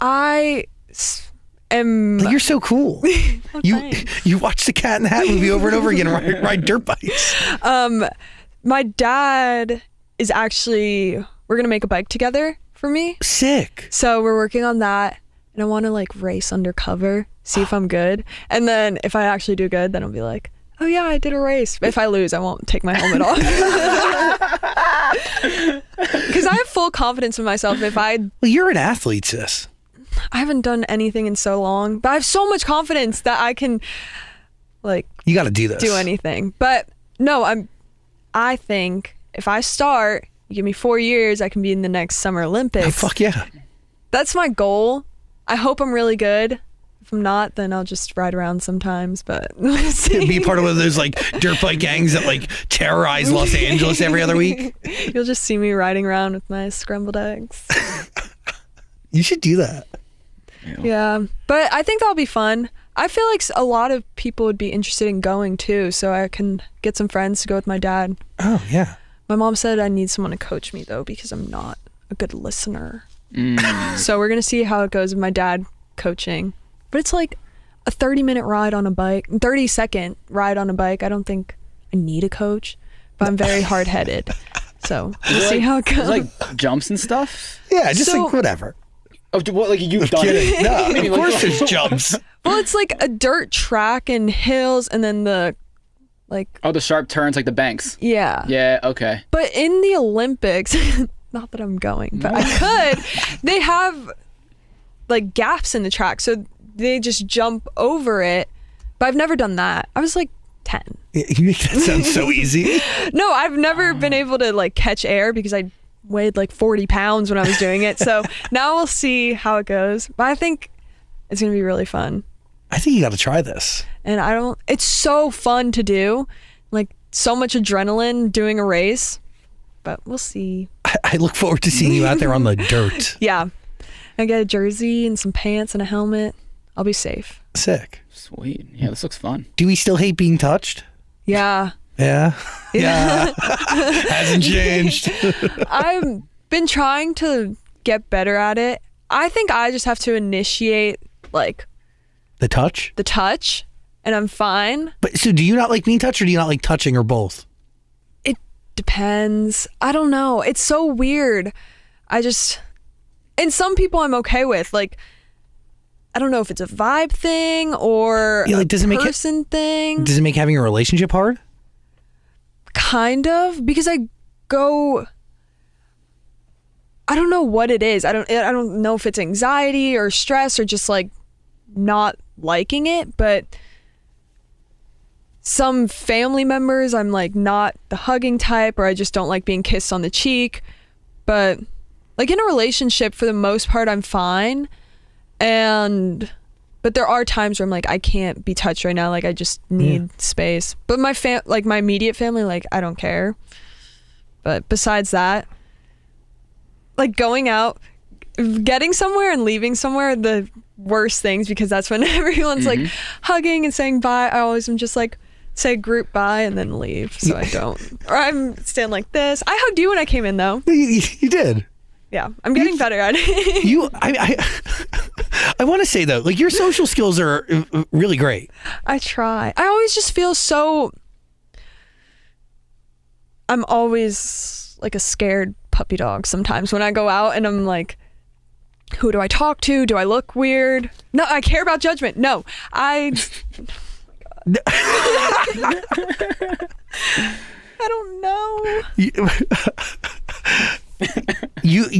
I am. Like, you're so cool. [LAUGHS] [LAUGHS] you thanks. [LAUGHS] you watch the Cat in the Hat movie over and over again and ride, ride dirt bikes. My dad is actually. We're gonna make a bike together for me. Sick. So we're working on that, and I want to like race undercover, see if I'm good, and then if I actually do good, then I'll be like, oh yeah, I did a race. If I lose, I won't take my helmet off. [LAUGHS] Because I have full confidence in myself. If I Well, you're an athlete, sis. I haven't done anything in so long, but I have so much confidence that I can like You got to do this. do anything. But no, I'm I think if I start, you give me 4 years, I can be in the next Summer Olympics. Oh, fuck yeah. That's my goal. I hope I'm really good. If I'm not, then I'll just ride around sometimes, but [LAUGHS] we'll. [LAUGHS] Be part of one of those like dirt bike gangs that like terrorize Los Angeles every other week. [LAUGHS] You'll just see me riding around with my scrambled eggs. You should do that. Yeah, but I think that'll be fun. I feel like a lot of people would be interested in going too, so I can get some friends to go with my dad. Oh yeah. My mom said I need someone to coach me though because I'm not a good listener. Mm. So we're gonna see how it goes with my dad coaching. But it's like a 30 minute ride on a bike, 30 second ride on a bike. I don't think I need a coach, but I'm very hard headed. So [LAUGHS] we'll see how it goes. Like jumps and stuff. Yeah, just So- like whatever. Oh, d- what? Like you've done Kidding. [LAUGHS] it? No, I mean, of course there's jumps. well, it's like a dirt track and hills, and then the like Oh, the sharp turns, like the banks. yeah. Yeah. Okay. But in the Olympics, [LAUGHS] not that I'm going, but I could. They have like gaps in the track, so they just jump over it. But I've never done that. I was like 10. You make that sound so [LAUGHS] easy. No, I've never been able to like catch air because I weighed like 40 pounds when I was doing it. So [LAUGHS] now we'll see how it goes. But I think it's going to be really fun. I think you got to try this. And I don't, it's so fun to do. Like so much adrenaline doing a race. But we'll see. I, I look forward to seeing you out there on the [LAUGHS] dirt. Yeah. I get a jersey and some pants and a helmet. I'll be safe. Sick. Sweet. Yeah, this looks fun. Do we still hate being touched? Yeah. Yeah. [LAUGHS] Yeah. [LAUGHS] Hasn't changed. [LAUGHS] I've been trying to get better at it. I think I just have to initiate like The touch? the touch and I'm fine. But so do you not like being touched or do you not like touching or both? It depends. I don't know. It's so weird. I just and some people I'm okay with. Like I don't know if it's a vibe thing or Yeah, like, a does it make it- person thing. Does it make having a relationship hard? kind of because I go I don't know what it is. I don't I don't know if it's anxiety or stress or just like not liking it, but some family members I'm like not the hugging type or I just don't like being kissed on the cheek. But like in a relationship for the most part I'm fine. And but there are times where I'm like I can't be touched right now like I just need space. But my fam like my immediate family like I don't care. But besides that like going out getting somewhere and leaving somewhere the worst things because that's when [LAUGHS] everyone's like mm-hmm. hugging and saying bye. I always am just like say group bye and then leave so I don't. Or I'm stand like this. I hugged you when I came in though. You- you did. Yeah, I'm getting better at it. [LAUGHS] You, I, I, [LAUGHS] I want to say though, like your social skills are uh, really great. I try. I always just feel so. I'm always like a scared puppy dog sometimes when I go out and I'm like, who do I talk to? Do I look weird? No, I care about judgment. No, I. [LAUGHS] I don't know. You, [LAUGHS]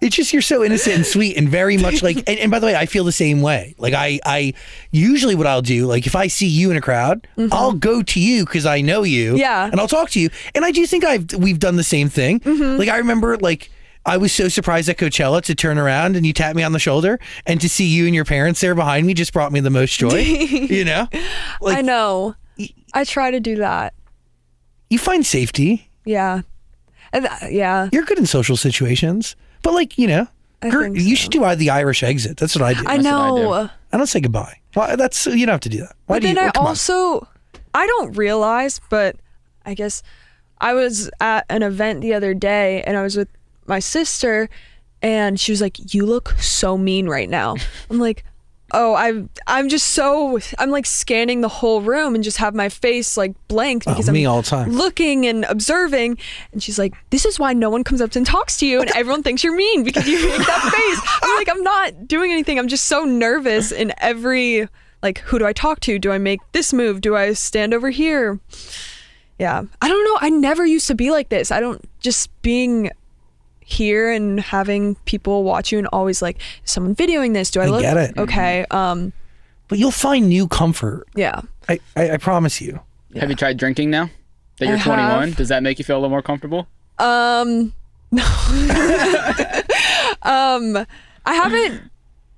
it's just you're so innocent and sweet and very much like and, and by the way i feel the same way like i i usually what i'll do like if i see you in a crowd i'll go to you because i know you Mm-hmm. Yeah. and i'll talk to you and i do think i've we've done the same thing Mm-hmm. like i remember like I was so surprised at Coachella to turn around and you tap me on the shoulder and to see you and your parents there behind me just brought me the most joy. [LAUGHS] you know? Like I know. I try to do that. you find safety. Yeah. And th- yeah. You're good in social situations. But like, you know, I gir- think you should do uh, the Irish exit. That's what I do. I what I know. do. I don't say goodbye. Well, that's you don't have to do that. Why but do you? then I oh, come on. also I don't realize, but I guess I was at an event the other day and I was with my sister and she was like, "You look so mean right now." I'm like, "Oh, I'm I'm just so I'm like scanning the whole room and just have my face like blank oh, because Oh, me I'm all the time. looking and observing." And she's like, "This is why no one comes up and talks to you and everyone thinks you're mean because you make that face." I'm like, "I'm not doing anything. I'm just so nervous in every like who do I talk to? Do I make this move? Do I stand over here?" Yeah. I don't know. I never used to be like this. I don't just being here and having people watch you and always like is someone videoing this do i, I look get it. okay um But you'll find new comfort. yeah I, I, I promise you. Have you tried drinking now that you're I 21? have. Does that make you feel a little more comfortable? um [LAUGHS] no um i haven't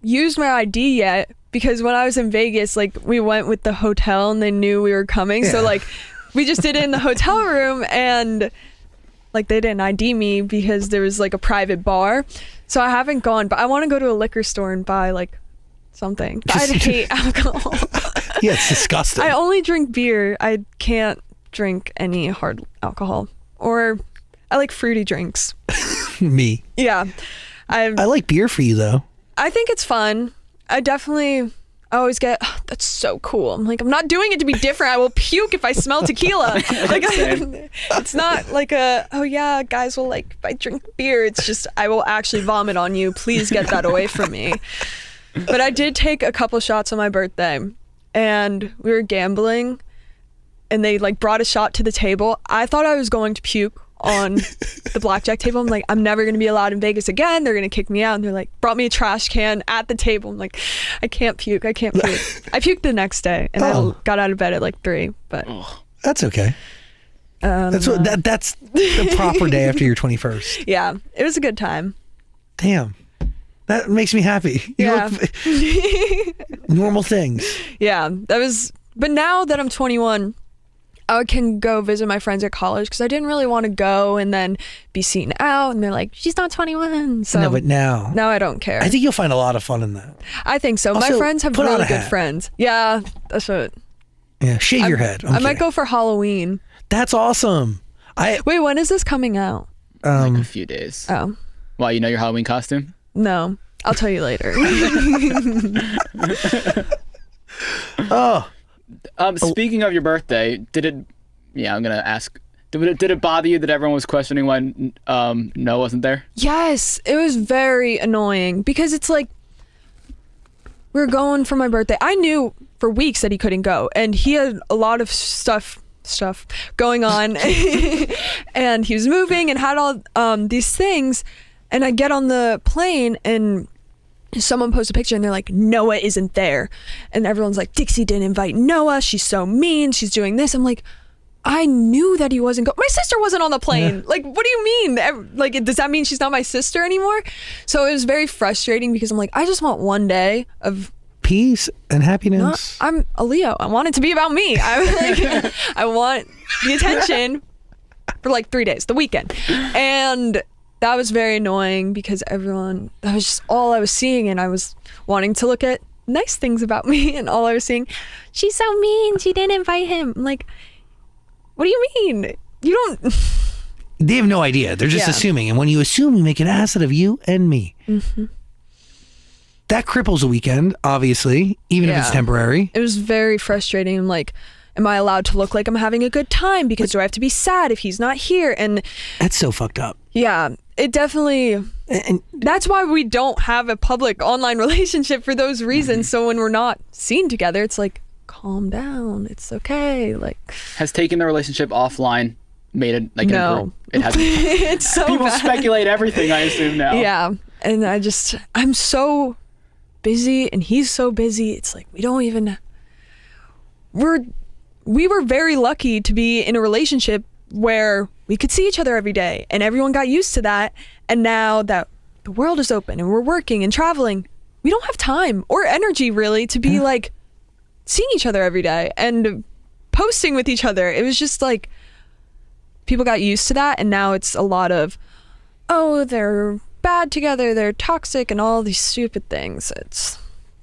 used my id yet because when i was in vegas like we went with the hotel and they knew we were coming so like we just did it in the hotel room and like they didn't id me because there was like a private bar so i haven't gone but i want to go to a liquor store and buy like something i hate alcohol [LAUGHS] Yeah, it's disgusting. I only drink beer. I can't drink any hard alcohol. Or I like fruity drinks. [LAUGHS] Me. Yeah. I I like beer for you though. I think it's fun. I definitely I always get "Oh, that's so cool. I'm like I'm not doing it to be different. I will puke if I smell tequila. [LAUGHS] like [LAUGHS] it's not like a oh yeah, guys will like if I drink beer. It's just I will actually vomit on you. Please get that away from me. But I did take a couple shots on my birthday and we were gambling and they like brought a shot to the table. I thought I was going to puke on [LAUGHS] the blackjack table. I'm like, I'm never gonna be allowed in Vegas again. They're gonna kick me out. And they're like, brought me a trash can at the table. I'm like, I can't puke. I can't puke. [LAUGHS] I puked the next day and Oh. I got out of bed at like three. But That's okay. um, That's what that that's the proper day after your 21st. [LAUGHS] yeah, it was a good time. Damn. That makes me happy. You Yeah. look- normal things. Yeah, that was. But now that I'm 21, I can go visit my friends at college because I didn't really want to go and then be seen out, and they're like, "She's not 21." So no, but now now I don't care. I think you'll find a lot of fun in that. I think so. my friends have put on really a good hat. friends. Yeah, that's what. Yeah, shave your head. I'm I might go for Halloween. That's awesome. I Wait, when is this coming out? um a few days. Oh Why, you know your Halloween costume? no, I'll tell you later. [LAUGHS] [LAUGHS] oh Um, speaking of your birthday, did it? Yeah, I'm gonna ask. Did it, did it bother you that everyone was questioning why um, Noah wasn't there? Yes, it was very annoying because it's like we are going for my birthday. I knew for weeks that he couldn't go, and he had a lot of stuff stuff going on, [LAUGHS] and he was moving and had all um, these things. And I get on the plane and someone posts a picture and they're like, Noah isn't there. And everyone's like, Dixie didn't invite Noah. She's so mean. She's doing this. I'm like, I knew that he wasn't go. My sister wasn't on the plane. Like, what do you mean? Like, does that mean she's not my sister anymore? So it was very frustrating because I'm like, I just want one day of. peace and happiness. I'm a Leo. I want it to be about me. I'm [LAUGHS] like, [LAUGHS] I want the attention for like three days, the weekend, and that was very annoying because everyone that was just all I was seeing, and I was wanting to look at nice things about [LAUGHS] me, and all I was seeing, she's so mean. She didn't invite him. I'm like, what do you mean? You don't. [LAUGHS] they have no idea. They're just Yeah. assuming. And when you assume, you make an asset of you and me. Mm-hmm. That cripples a weekend, obviously, even if it's temporary. It was very frustrating. I'm like, am I allowed to look like I'm having a good time? Because do I have to be sad if he's not here? And That's so fucked up. yeah, it definitely. And, and That's why we don't have a public online [LAUGHS] relationship for those reasons. Mm-hmm. So when we're not seen together, it's like, calm down. It's okay. Like, Has taken the relationship offline made it like no. It has. [LAUGHS] it's so People bad. speculate everything. I assume now. Yeah. And I just, I'm so busy and he's so busy. It's like, we don't even, we're, we were very lucky to be in a relationship where we could see each other every day and everyone got used to that. And now that the world is open and we're working and traveling, we don't have time or energy really to be like seeing each other every day and posting with each other. It was just like, people got used to that and now it's a lot of oh they're bad together they're toxic and all these stupid things it's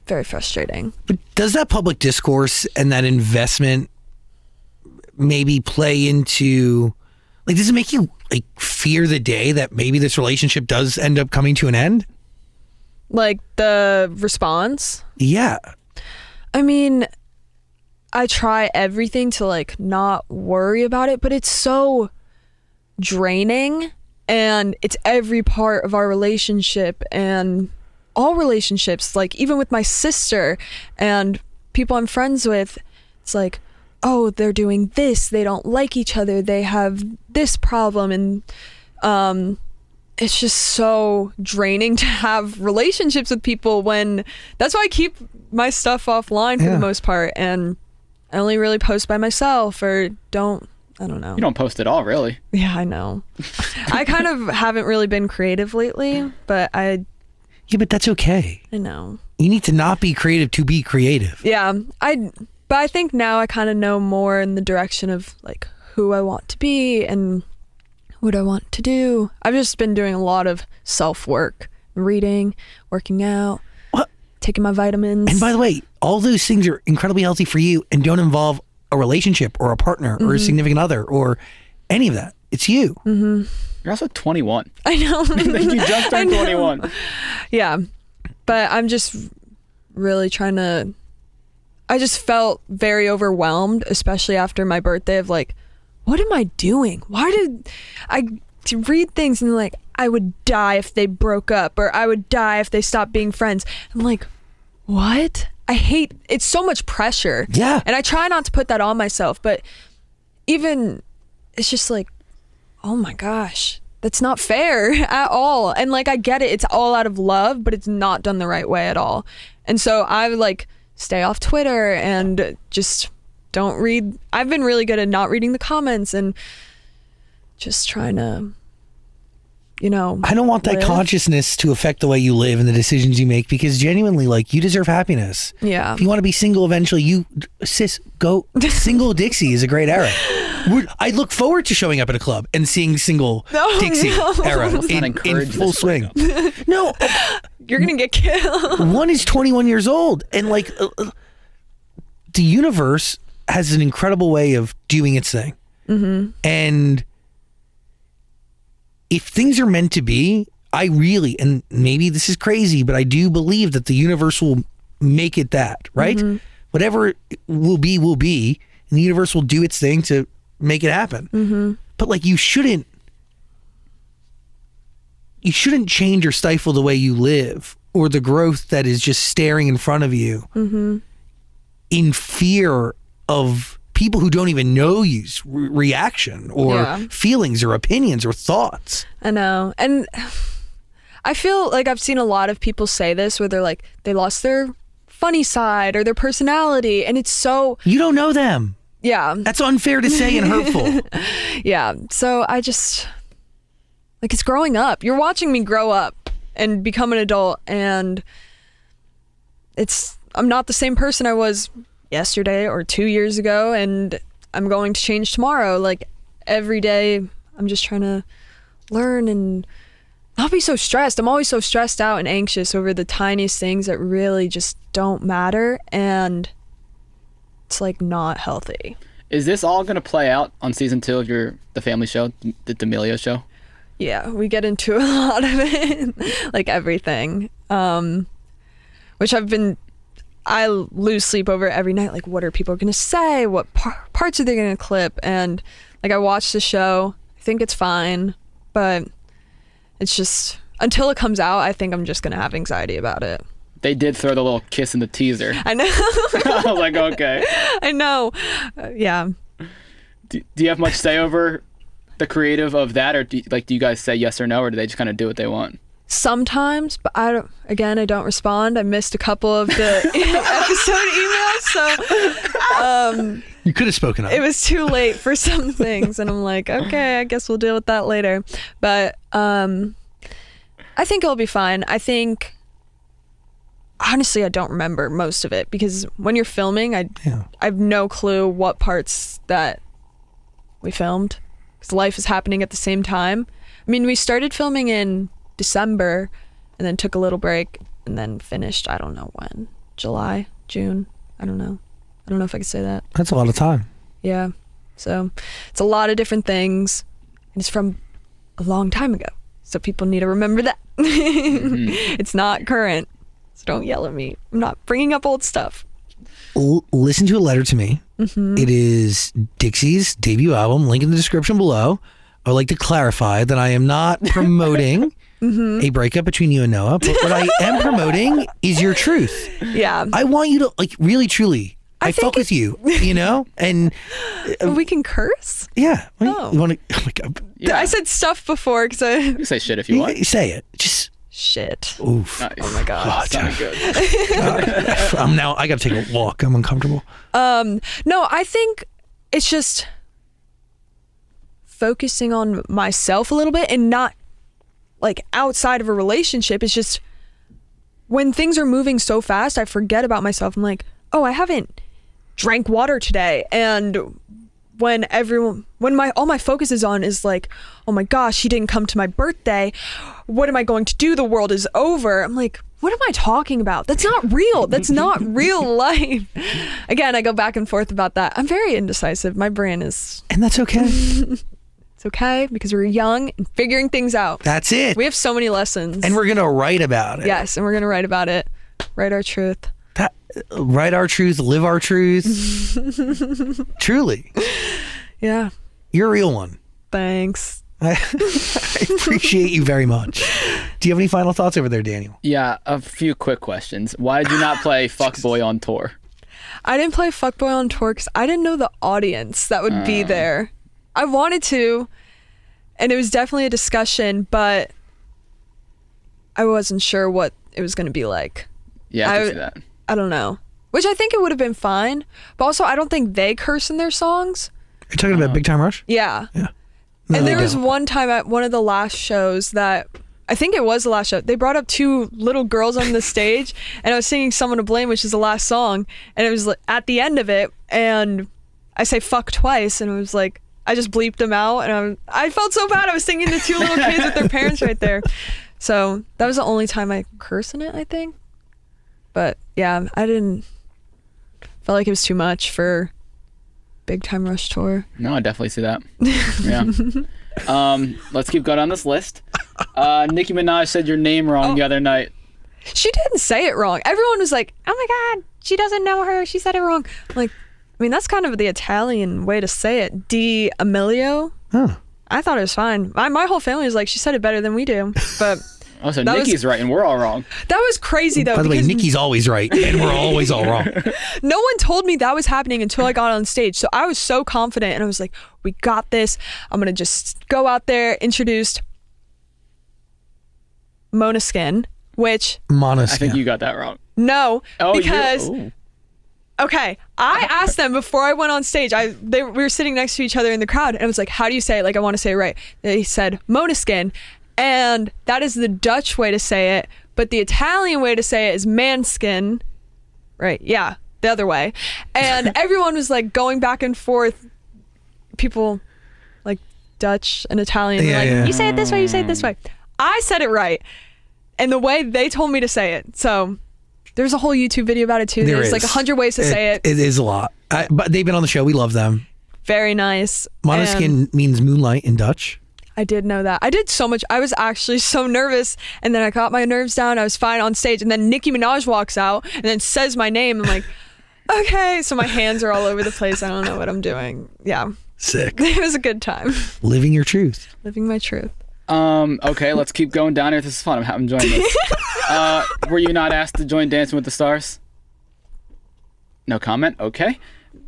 very frustrating But does that public discourse and that investment maybe play into like does it make you like fear the day that maybe this relationship does end up coming to an end? like the response Yeah. i mean i try everything to like not worry about it but it's so draining and it's every part of our relationship and all relationships like even with my sister and people i'm friends with it's like oh they're doing this they don't like each other they have this problem and um it's just so draining to have relationships with people when that's why I keep my stuff offline for Yeah. the most part and I only really post by myself or don't I don't know. You don't post at all, really. Yeah, I know. [LAUGHS] I kind of haven't really been creative lately, but I Yeah, but that's okay. I know. You need to not be creative to be creative. Yeah, I but I think now I kind of know more in the direction of like who I want to be and what I want to do. I've just been doing a lot of self-work, reading, working out, What? taking my vitamins. And by the way, all those things are incredibly healthy for you and don't involve a relationship or a partner or a mm-hmm. significant other or any of that. It's you. Mm-hmm. You're also 21. I know. [LAUGHS] you just [LAUGHS] turned 21. Yeah. But I'm just really trying to I just felt very overwhelmed, especially after my birthday of like, what am I doing? Why did I read things and like I would die if they broke up or I would die if they stopped being friends. I'm like, what? I hate it's so much pressure. Yeah. And I try not to put that on myself, but even it's just like oh my gosh that's not fair [LAUGHS] at all and like i get it it's all out of love but it's not done the right way at all and so i like stay off twitter and just don't read. I've been really good at not reading the comments and just trying to you know I don't want that live. consciousness to affect the way you live and the decisions you make because genuinely, like, you deserve happiness. yeah If you want to be single eventually, you, sis, go. [LAUGHS] Single Dixie is a great era. We're, I look forward to showing up at a club and seeing single [LAUGHS] No, Dixie no. era in, in full swing. no, you're gonna get killed [LAUGHS] one is 21 years old and like uh, uh, the universe has an incredible way of doing its thing mm-hmm. and if things are meant to be i really and maybe this is crazy but i do believe that the universe will make it that right? Whatever it will be will be and the universe will do its thing to make it happen. Mm-hmm. but like you shouldn't you shouldn't change or stifle the way you live or the growth that is just staring in front of you in fear of people who don't even know you's re- reaction or Yeah. feelings or opinions or thoughts. I know. And I feel like I've seen a lot of people say this where they're like, they lost their funny side or their personality. And it's so, You don't know them. yeah, That's unfair to say and hurtful. [LAUGHS] yeah. So I just, like, it's growing up. You're watching me grow up and become an adult. And it's, I'm not the same person I was yesterday or two years ago. And I'm going to change tomorrow. Like, every day, I'm just trying to learn and not be so stressed. I'm always so stressed out and anxious over the tiniest things that really just don't matter and it's like not healthy. Is this all going to play out on season two of your the family show, the D'Amelio show? Yeah, we get into [LAUGHS] a lot of it, like everything. Um which I've been I lose sleep over it every night like what are people going to say? What par- parts are they going to clip? And like I watch the show, I think it's fine, but it's just until it comes out, I think I'm just going to have anxiety about it. They did throw the little kiss in the teaser. I know. [LAUGHS] I was like, okay. [LAUGHS] I know. Uh, yeah. Do, do you have much say over the creative of that, or do, like do you guys say yes or no, or do they just kind of do what they want? Sometimes, but I don't. Again, I don't respond. I missed a couple of the [LAUGHS] episode emails, so um, You could have spoken up. it was too late for some things, and I'm like, okay, I guess we'll deal with that later. But um, I think it'll be fine. I think. Honestly, I don't remember most of it because when you're filming, I Yeah. I have no clue what parts that we filmed because life is happening at the same time. I mean, we started filming in December and then took a little break and then finished, I don't know when. July, June. I don't know. I don't know if I could say that. That's a lot of time. Yeah. So it's a lot of different things and it's from a long time ago. So people need to remember that. [LAUGHS] it's not current. So don't yell at me. I'm not bringing up old stuff. L- listen to a letter to me. Mm-hmm. It is Dixie's debut album. Link in the description below. I would like to clarify that I am not [LAUGHS] promoting Mm-hmm. a breakup between you and Noah, but what I am [LAUGHS] promoting is your truth. Yeah. I want you to like really, truly. I, think fuck with you, you know, and [LAUGHS] we can curse? yeah. Oh. You want to? Oh my god! Yeah, I said stuff before because I. you say shit if you want. You say it. Just Shit. oof. Nice. Oh my god, sounded good. [LAUGHS] I'm now. I got to take a walk. I'm uncomfortable. Um, no, I think it's just focusing on myself a little bit and not like outside of a relationship. It's just when things are moving so fast, I forget about myself. I'm like, oh, I haven't drank water today. And when everyone, when my, all my focus is on is like, oh my gosh, he didn't come to my birthday. What am I going to do? The world is over. I'm like, what am I talking about? That's not real. That's not [LAUGHS] real life. Again, I go back and forth about that. I'm very indecisive. My brain is, And that's okay. [LAUGHS] it's okay because we're young and figuring things out. That's it. We have so many lessons. and we're gonna write about it. yes, and we're gonna write about it. Write our truth. That, write our truth, live our truth. [LAUGHS] Truly, Yeah. you're a real one. Thanks. I, [LAUGHS] I appreciate you very much. Do you have any final thoughts over there, Daniel? Yeah, a few quick questions. Why did you not play [LAUGHS] Fuckboy on tour? I didn't play Fuckboy on tour because I didn't know the audience that would be uh. there. I wanted to, and it was definitely a discussion, but I wasn't sure what it was going to be like. Yeah, I I see that. I don't know. Which I think it would have been fine, but also I don't think they curse in their songs. You're talking about Big Time Rush? Yeah. No, and there was don't. one time at one of the last shows that I think it was the last show. They brought up two little girls on the stage, [LAUGHS] and I was singing "Someone to Blame," which is the last song, and it was at the end of it, and I say "fuck" twice, and it was like I just bleeped them out, and I, was, I felt so bad. I was singing to two little kids with their parents right there, [LAUGHS] so that was the only time I cursed in it, I think. But yeah, I didn't felt like it was too much for Big Time Rush tour. No, I definitely see that. [LAUGHS] Yeah. um, let's keep going on this list. Uh, Nicki Minaj said your name wrong Oh. the other night. she didn't say it wrong. Everyone was like, "Oh my god, she doesn't know her. She said it wrong." I'm like, I mean, that's kind of the Italian way to say it. Di Emilio. Huh. I thought it was fine. My, my whole family was like, she said it better than we do. But [LAUGHS] Oh, so That was- right and we're all wrong. that was crazy though. By the way, Nicki's always right, and we're [LAUGHS] always all wrong. no one told me that was happening until I got on stage. So I was so confident and I was like, we got this. I'm going to just go out there, introduced Mona Skin, which Monos. I think you got that wrong. no, Oh, because ooh. Okay, I uh-huh. asked them before I went on stage. I they we were sitting next to each other in the crowd, and I was like, "How do you say it? Like I want to say it right." They said "Monoskin," and that is the Dutch way to say it, but the Italian way to say it is "manskin." Right? Yeah, the other way. And [LAUGHS] everyone was like going back and forth. People, like Dutch and Italian, Yeah, like, yeah. "You say it this way. You say it this way." I said it right, and the way they told me to say it. So. There's a whole YouTube video about it too. There There's like a hundred ways to say it. It is a lot. I, but they've been on the show. We love them. Very nice. Monoskin And means moonlight in Dutch. I did know that. I did so much. I was actually [LAUGHS] so nervous, and then I got my nerves down. I was fine on stage, and then Nicki Minaj walks out and then says my name. I'm like, [LAUGHS] okay. So my hands are all over the place. I don't know what I'm doing. Yeah, Sick. [LAUGHS] it was a good time Living your truth. living my truth. Um, okay, let's keep going down here. This is fun. I'm, I'm enjoying this. [LAUGHS] uh, were you not asked to join Dancing with the Stars? No comment. Okay.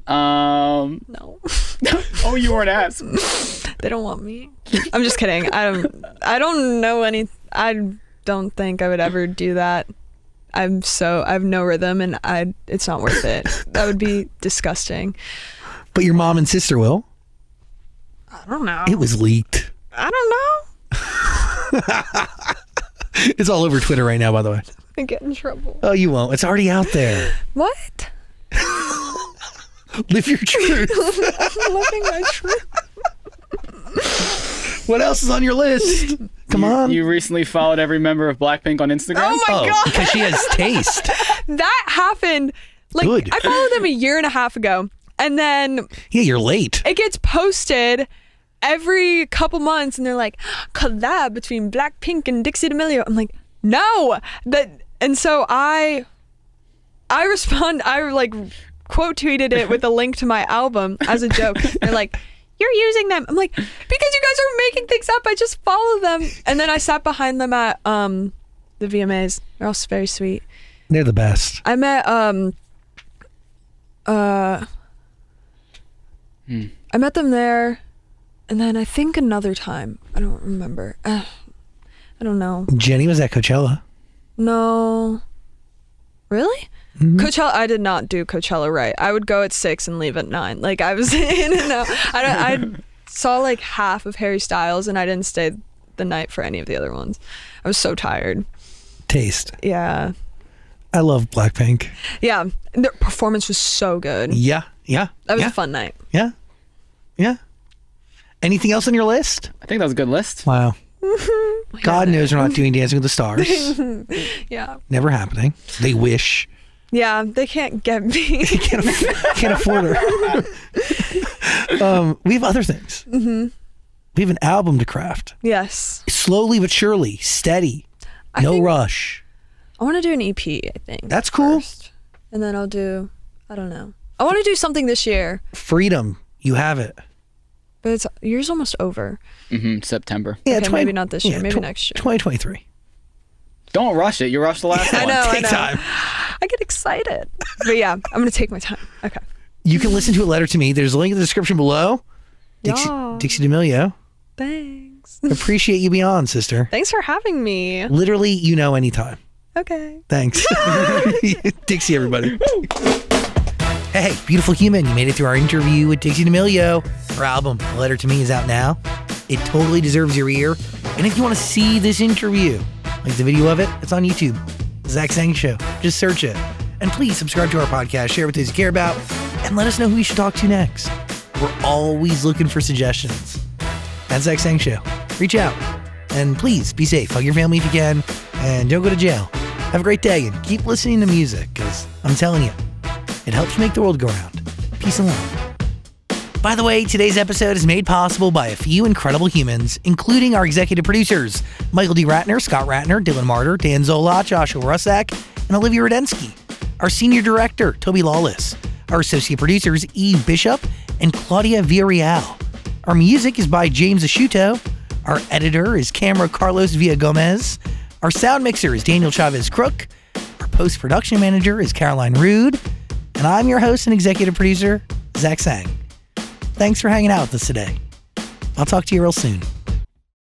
Um, No, [LAUGHS] oh, you weren't asked. [LAUGHS] They don't want me. I'm just kidding. I don't. I don't know any. I don't think I would ever do that. I'm so. I have no rhythm, and I. It's not worth it. That would be disgusting. But your mom and sister will. I don't know. It was leaked. I don't know. [LAUGHS] It's all over Twitter right now, by the way. I get in trouble. Oh, you won't. It's already out there. [LAUGHS] What? [LAUGHS] Live your truth. I'm living my truth. what else is on your list? Come on. You recently followed every member of Blackpink on Instagram. Oh my oh, god. because she has taste. that happened. Like Good. I followed them a year and a half ago, and then Yeah, you're late. it gets posted every couple months and they're like collab between Blackpink and Dixie D'Amelio. I'm like, no. That and so I I respond I like quote tweeted it with a link to my album as a joke. [LAUGHS] They're like, You're using them. I'm like, because you guys are making things up. I just follow them. And then I sat behind them at um the VMAs. They're also very sweet. They're the best. I met um uh I met them there and then I think another time. I don't remember. Uh, I don't know. Jennie was at Coachella. No. Really? Mm-hmm. Coachella I did not do Coachella right. I would go at 6 and leave at 9. Like I was [LAUGHS] in and out. I don't I saw like half of Harry Styles and I didn't stay the night for any of the other ones. I was so tired. Taste. Yeah. I love Blackpink. Yeah. Their performance was so good. Yeah, yeah. That was yeah, a fun night. Yeah, yeah. Anything else on your list? I think that was a good list. Wow. [LAUGHS] [LAUGHS] God knows we're not doing Dancing with the Stars. [LAUGHS] Yeah. Never happening. They wish. Yeah, they can't get me. Can't, aff- can't afford her. um, we have other things. Mm-hmm. We have an album to craft. yes. Slowly but surely, steady. no think- rush. I want to do an EP, I think. That's cool. first. And then I'll do, I don't know. I want to do something this year, Freedom. You have it. But it's year's almost over. hmm September. Yeah, Okay, maybe not this year, maybe tw- next year. 2023. Don't rush it. You rushed the last [LAUGHS] I one. know, I Take know. time. I get excited. But yeah, I'm going to take my time. Okay. You can listen to a letter to me. There's a link in the description below. Dixie, Yeah. Dixie D'Amelio. Thanks. Appreciate you being on, sister. Thanks for having me. Literally, you know anytime. Okay. Thanks. [LAUGHS] [LAUGHS] Dixie, everybody. Hey, beautiful human, you made it through our interview with Dixie D'Amelio. Her album, A Letter to Me, is out now. It totally deserves your ear. And if you want to see this interview, like the video of it, it's on YouTube. Zach Sang Show. Just search it. And please subscribe to our podcast, share with those you care about, and let us know who we should talk to next. We're always looking for suggestions. At Zach Sang Show. Reach out. And please be safe. Hug your family if you can. And don't go to jail. Have a great day and keep listening to music because I'm telling you, it helps make the world go round. Peace and love. By the way, today's episode is made possible by a few incredible humans, including our executive producers Michael D. Ratner, Scott Ratner, Dylan Martyr, Dan Zola, Joshua Rusak, and Olivia Rudensky. Our senior director, Toby Lawless. Our associate producers, Eve Bishop and Claudia Villarreal. Our music is by James Ashuto. Our editor is Camera Carlos Villa Gomez. Our sound mixer is Daniel Chavez Crook. Our post production manager is Caroline Rude. And I'm your host and executive producer, Zach Sang. Thanks for hanging out with us today. I'll talk to you real soon.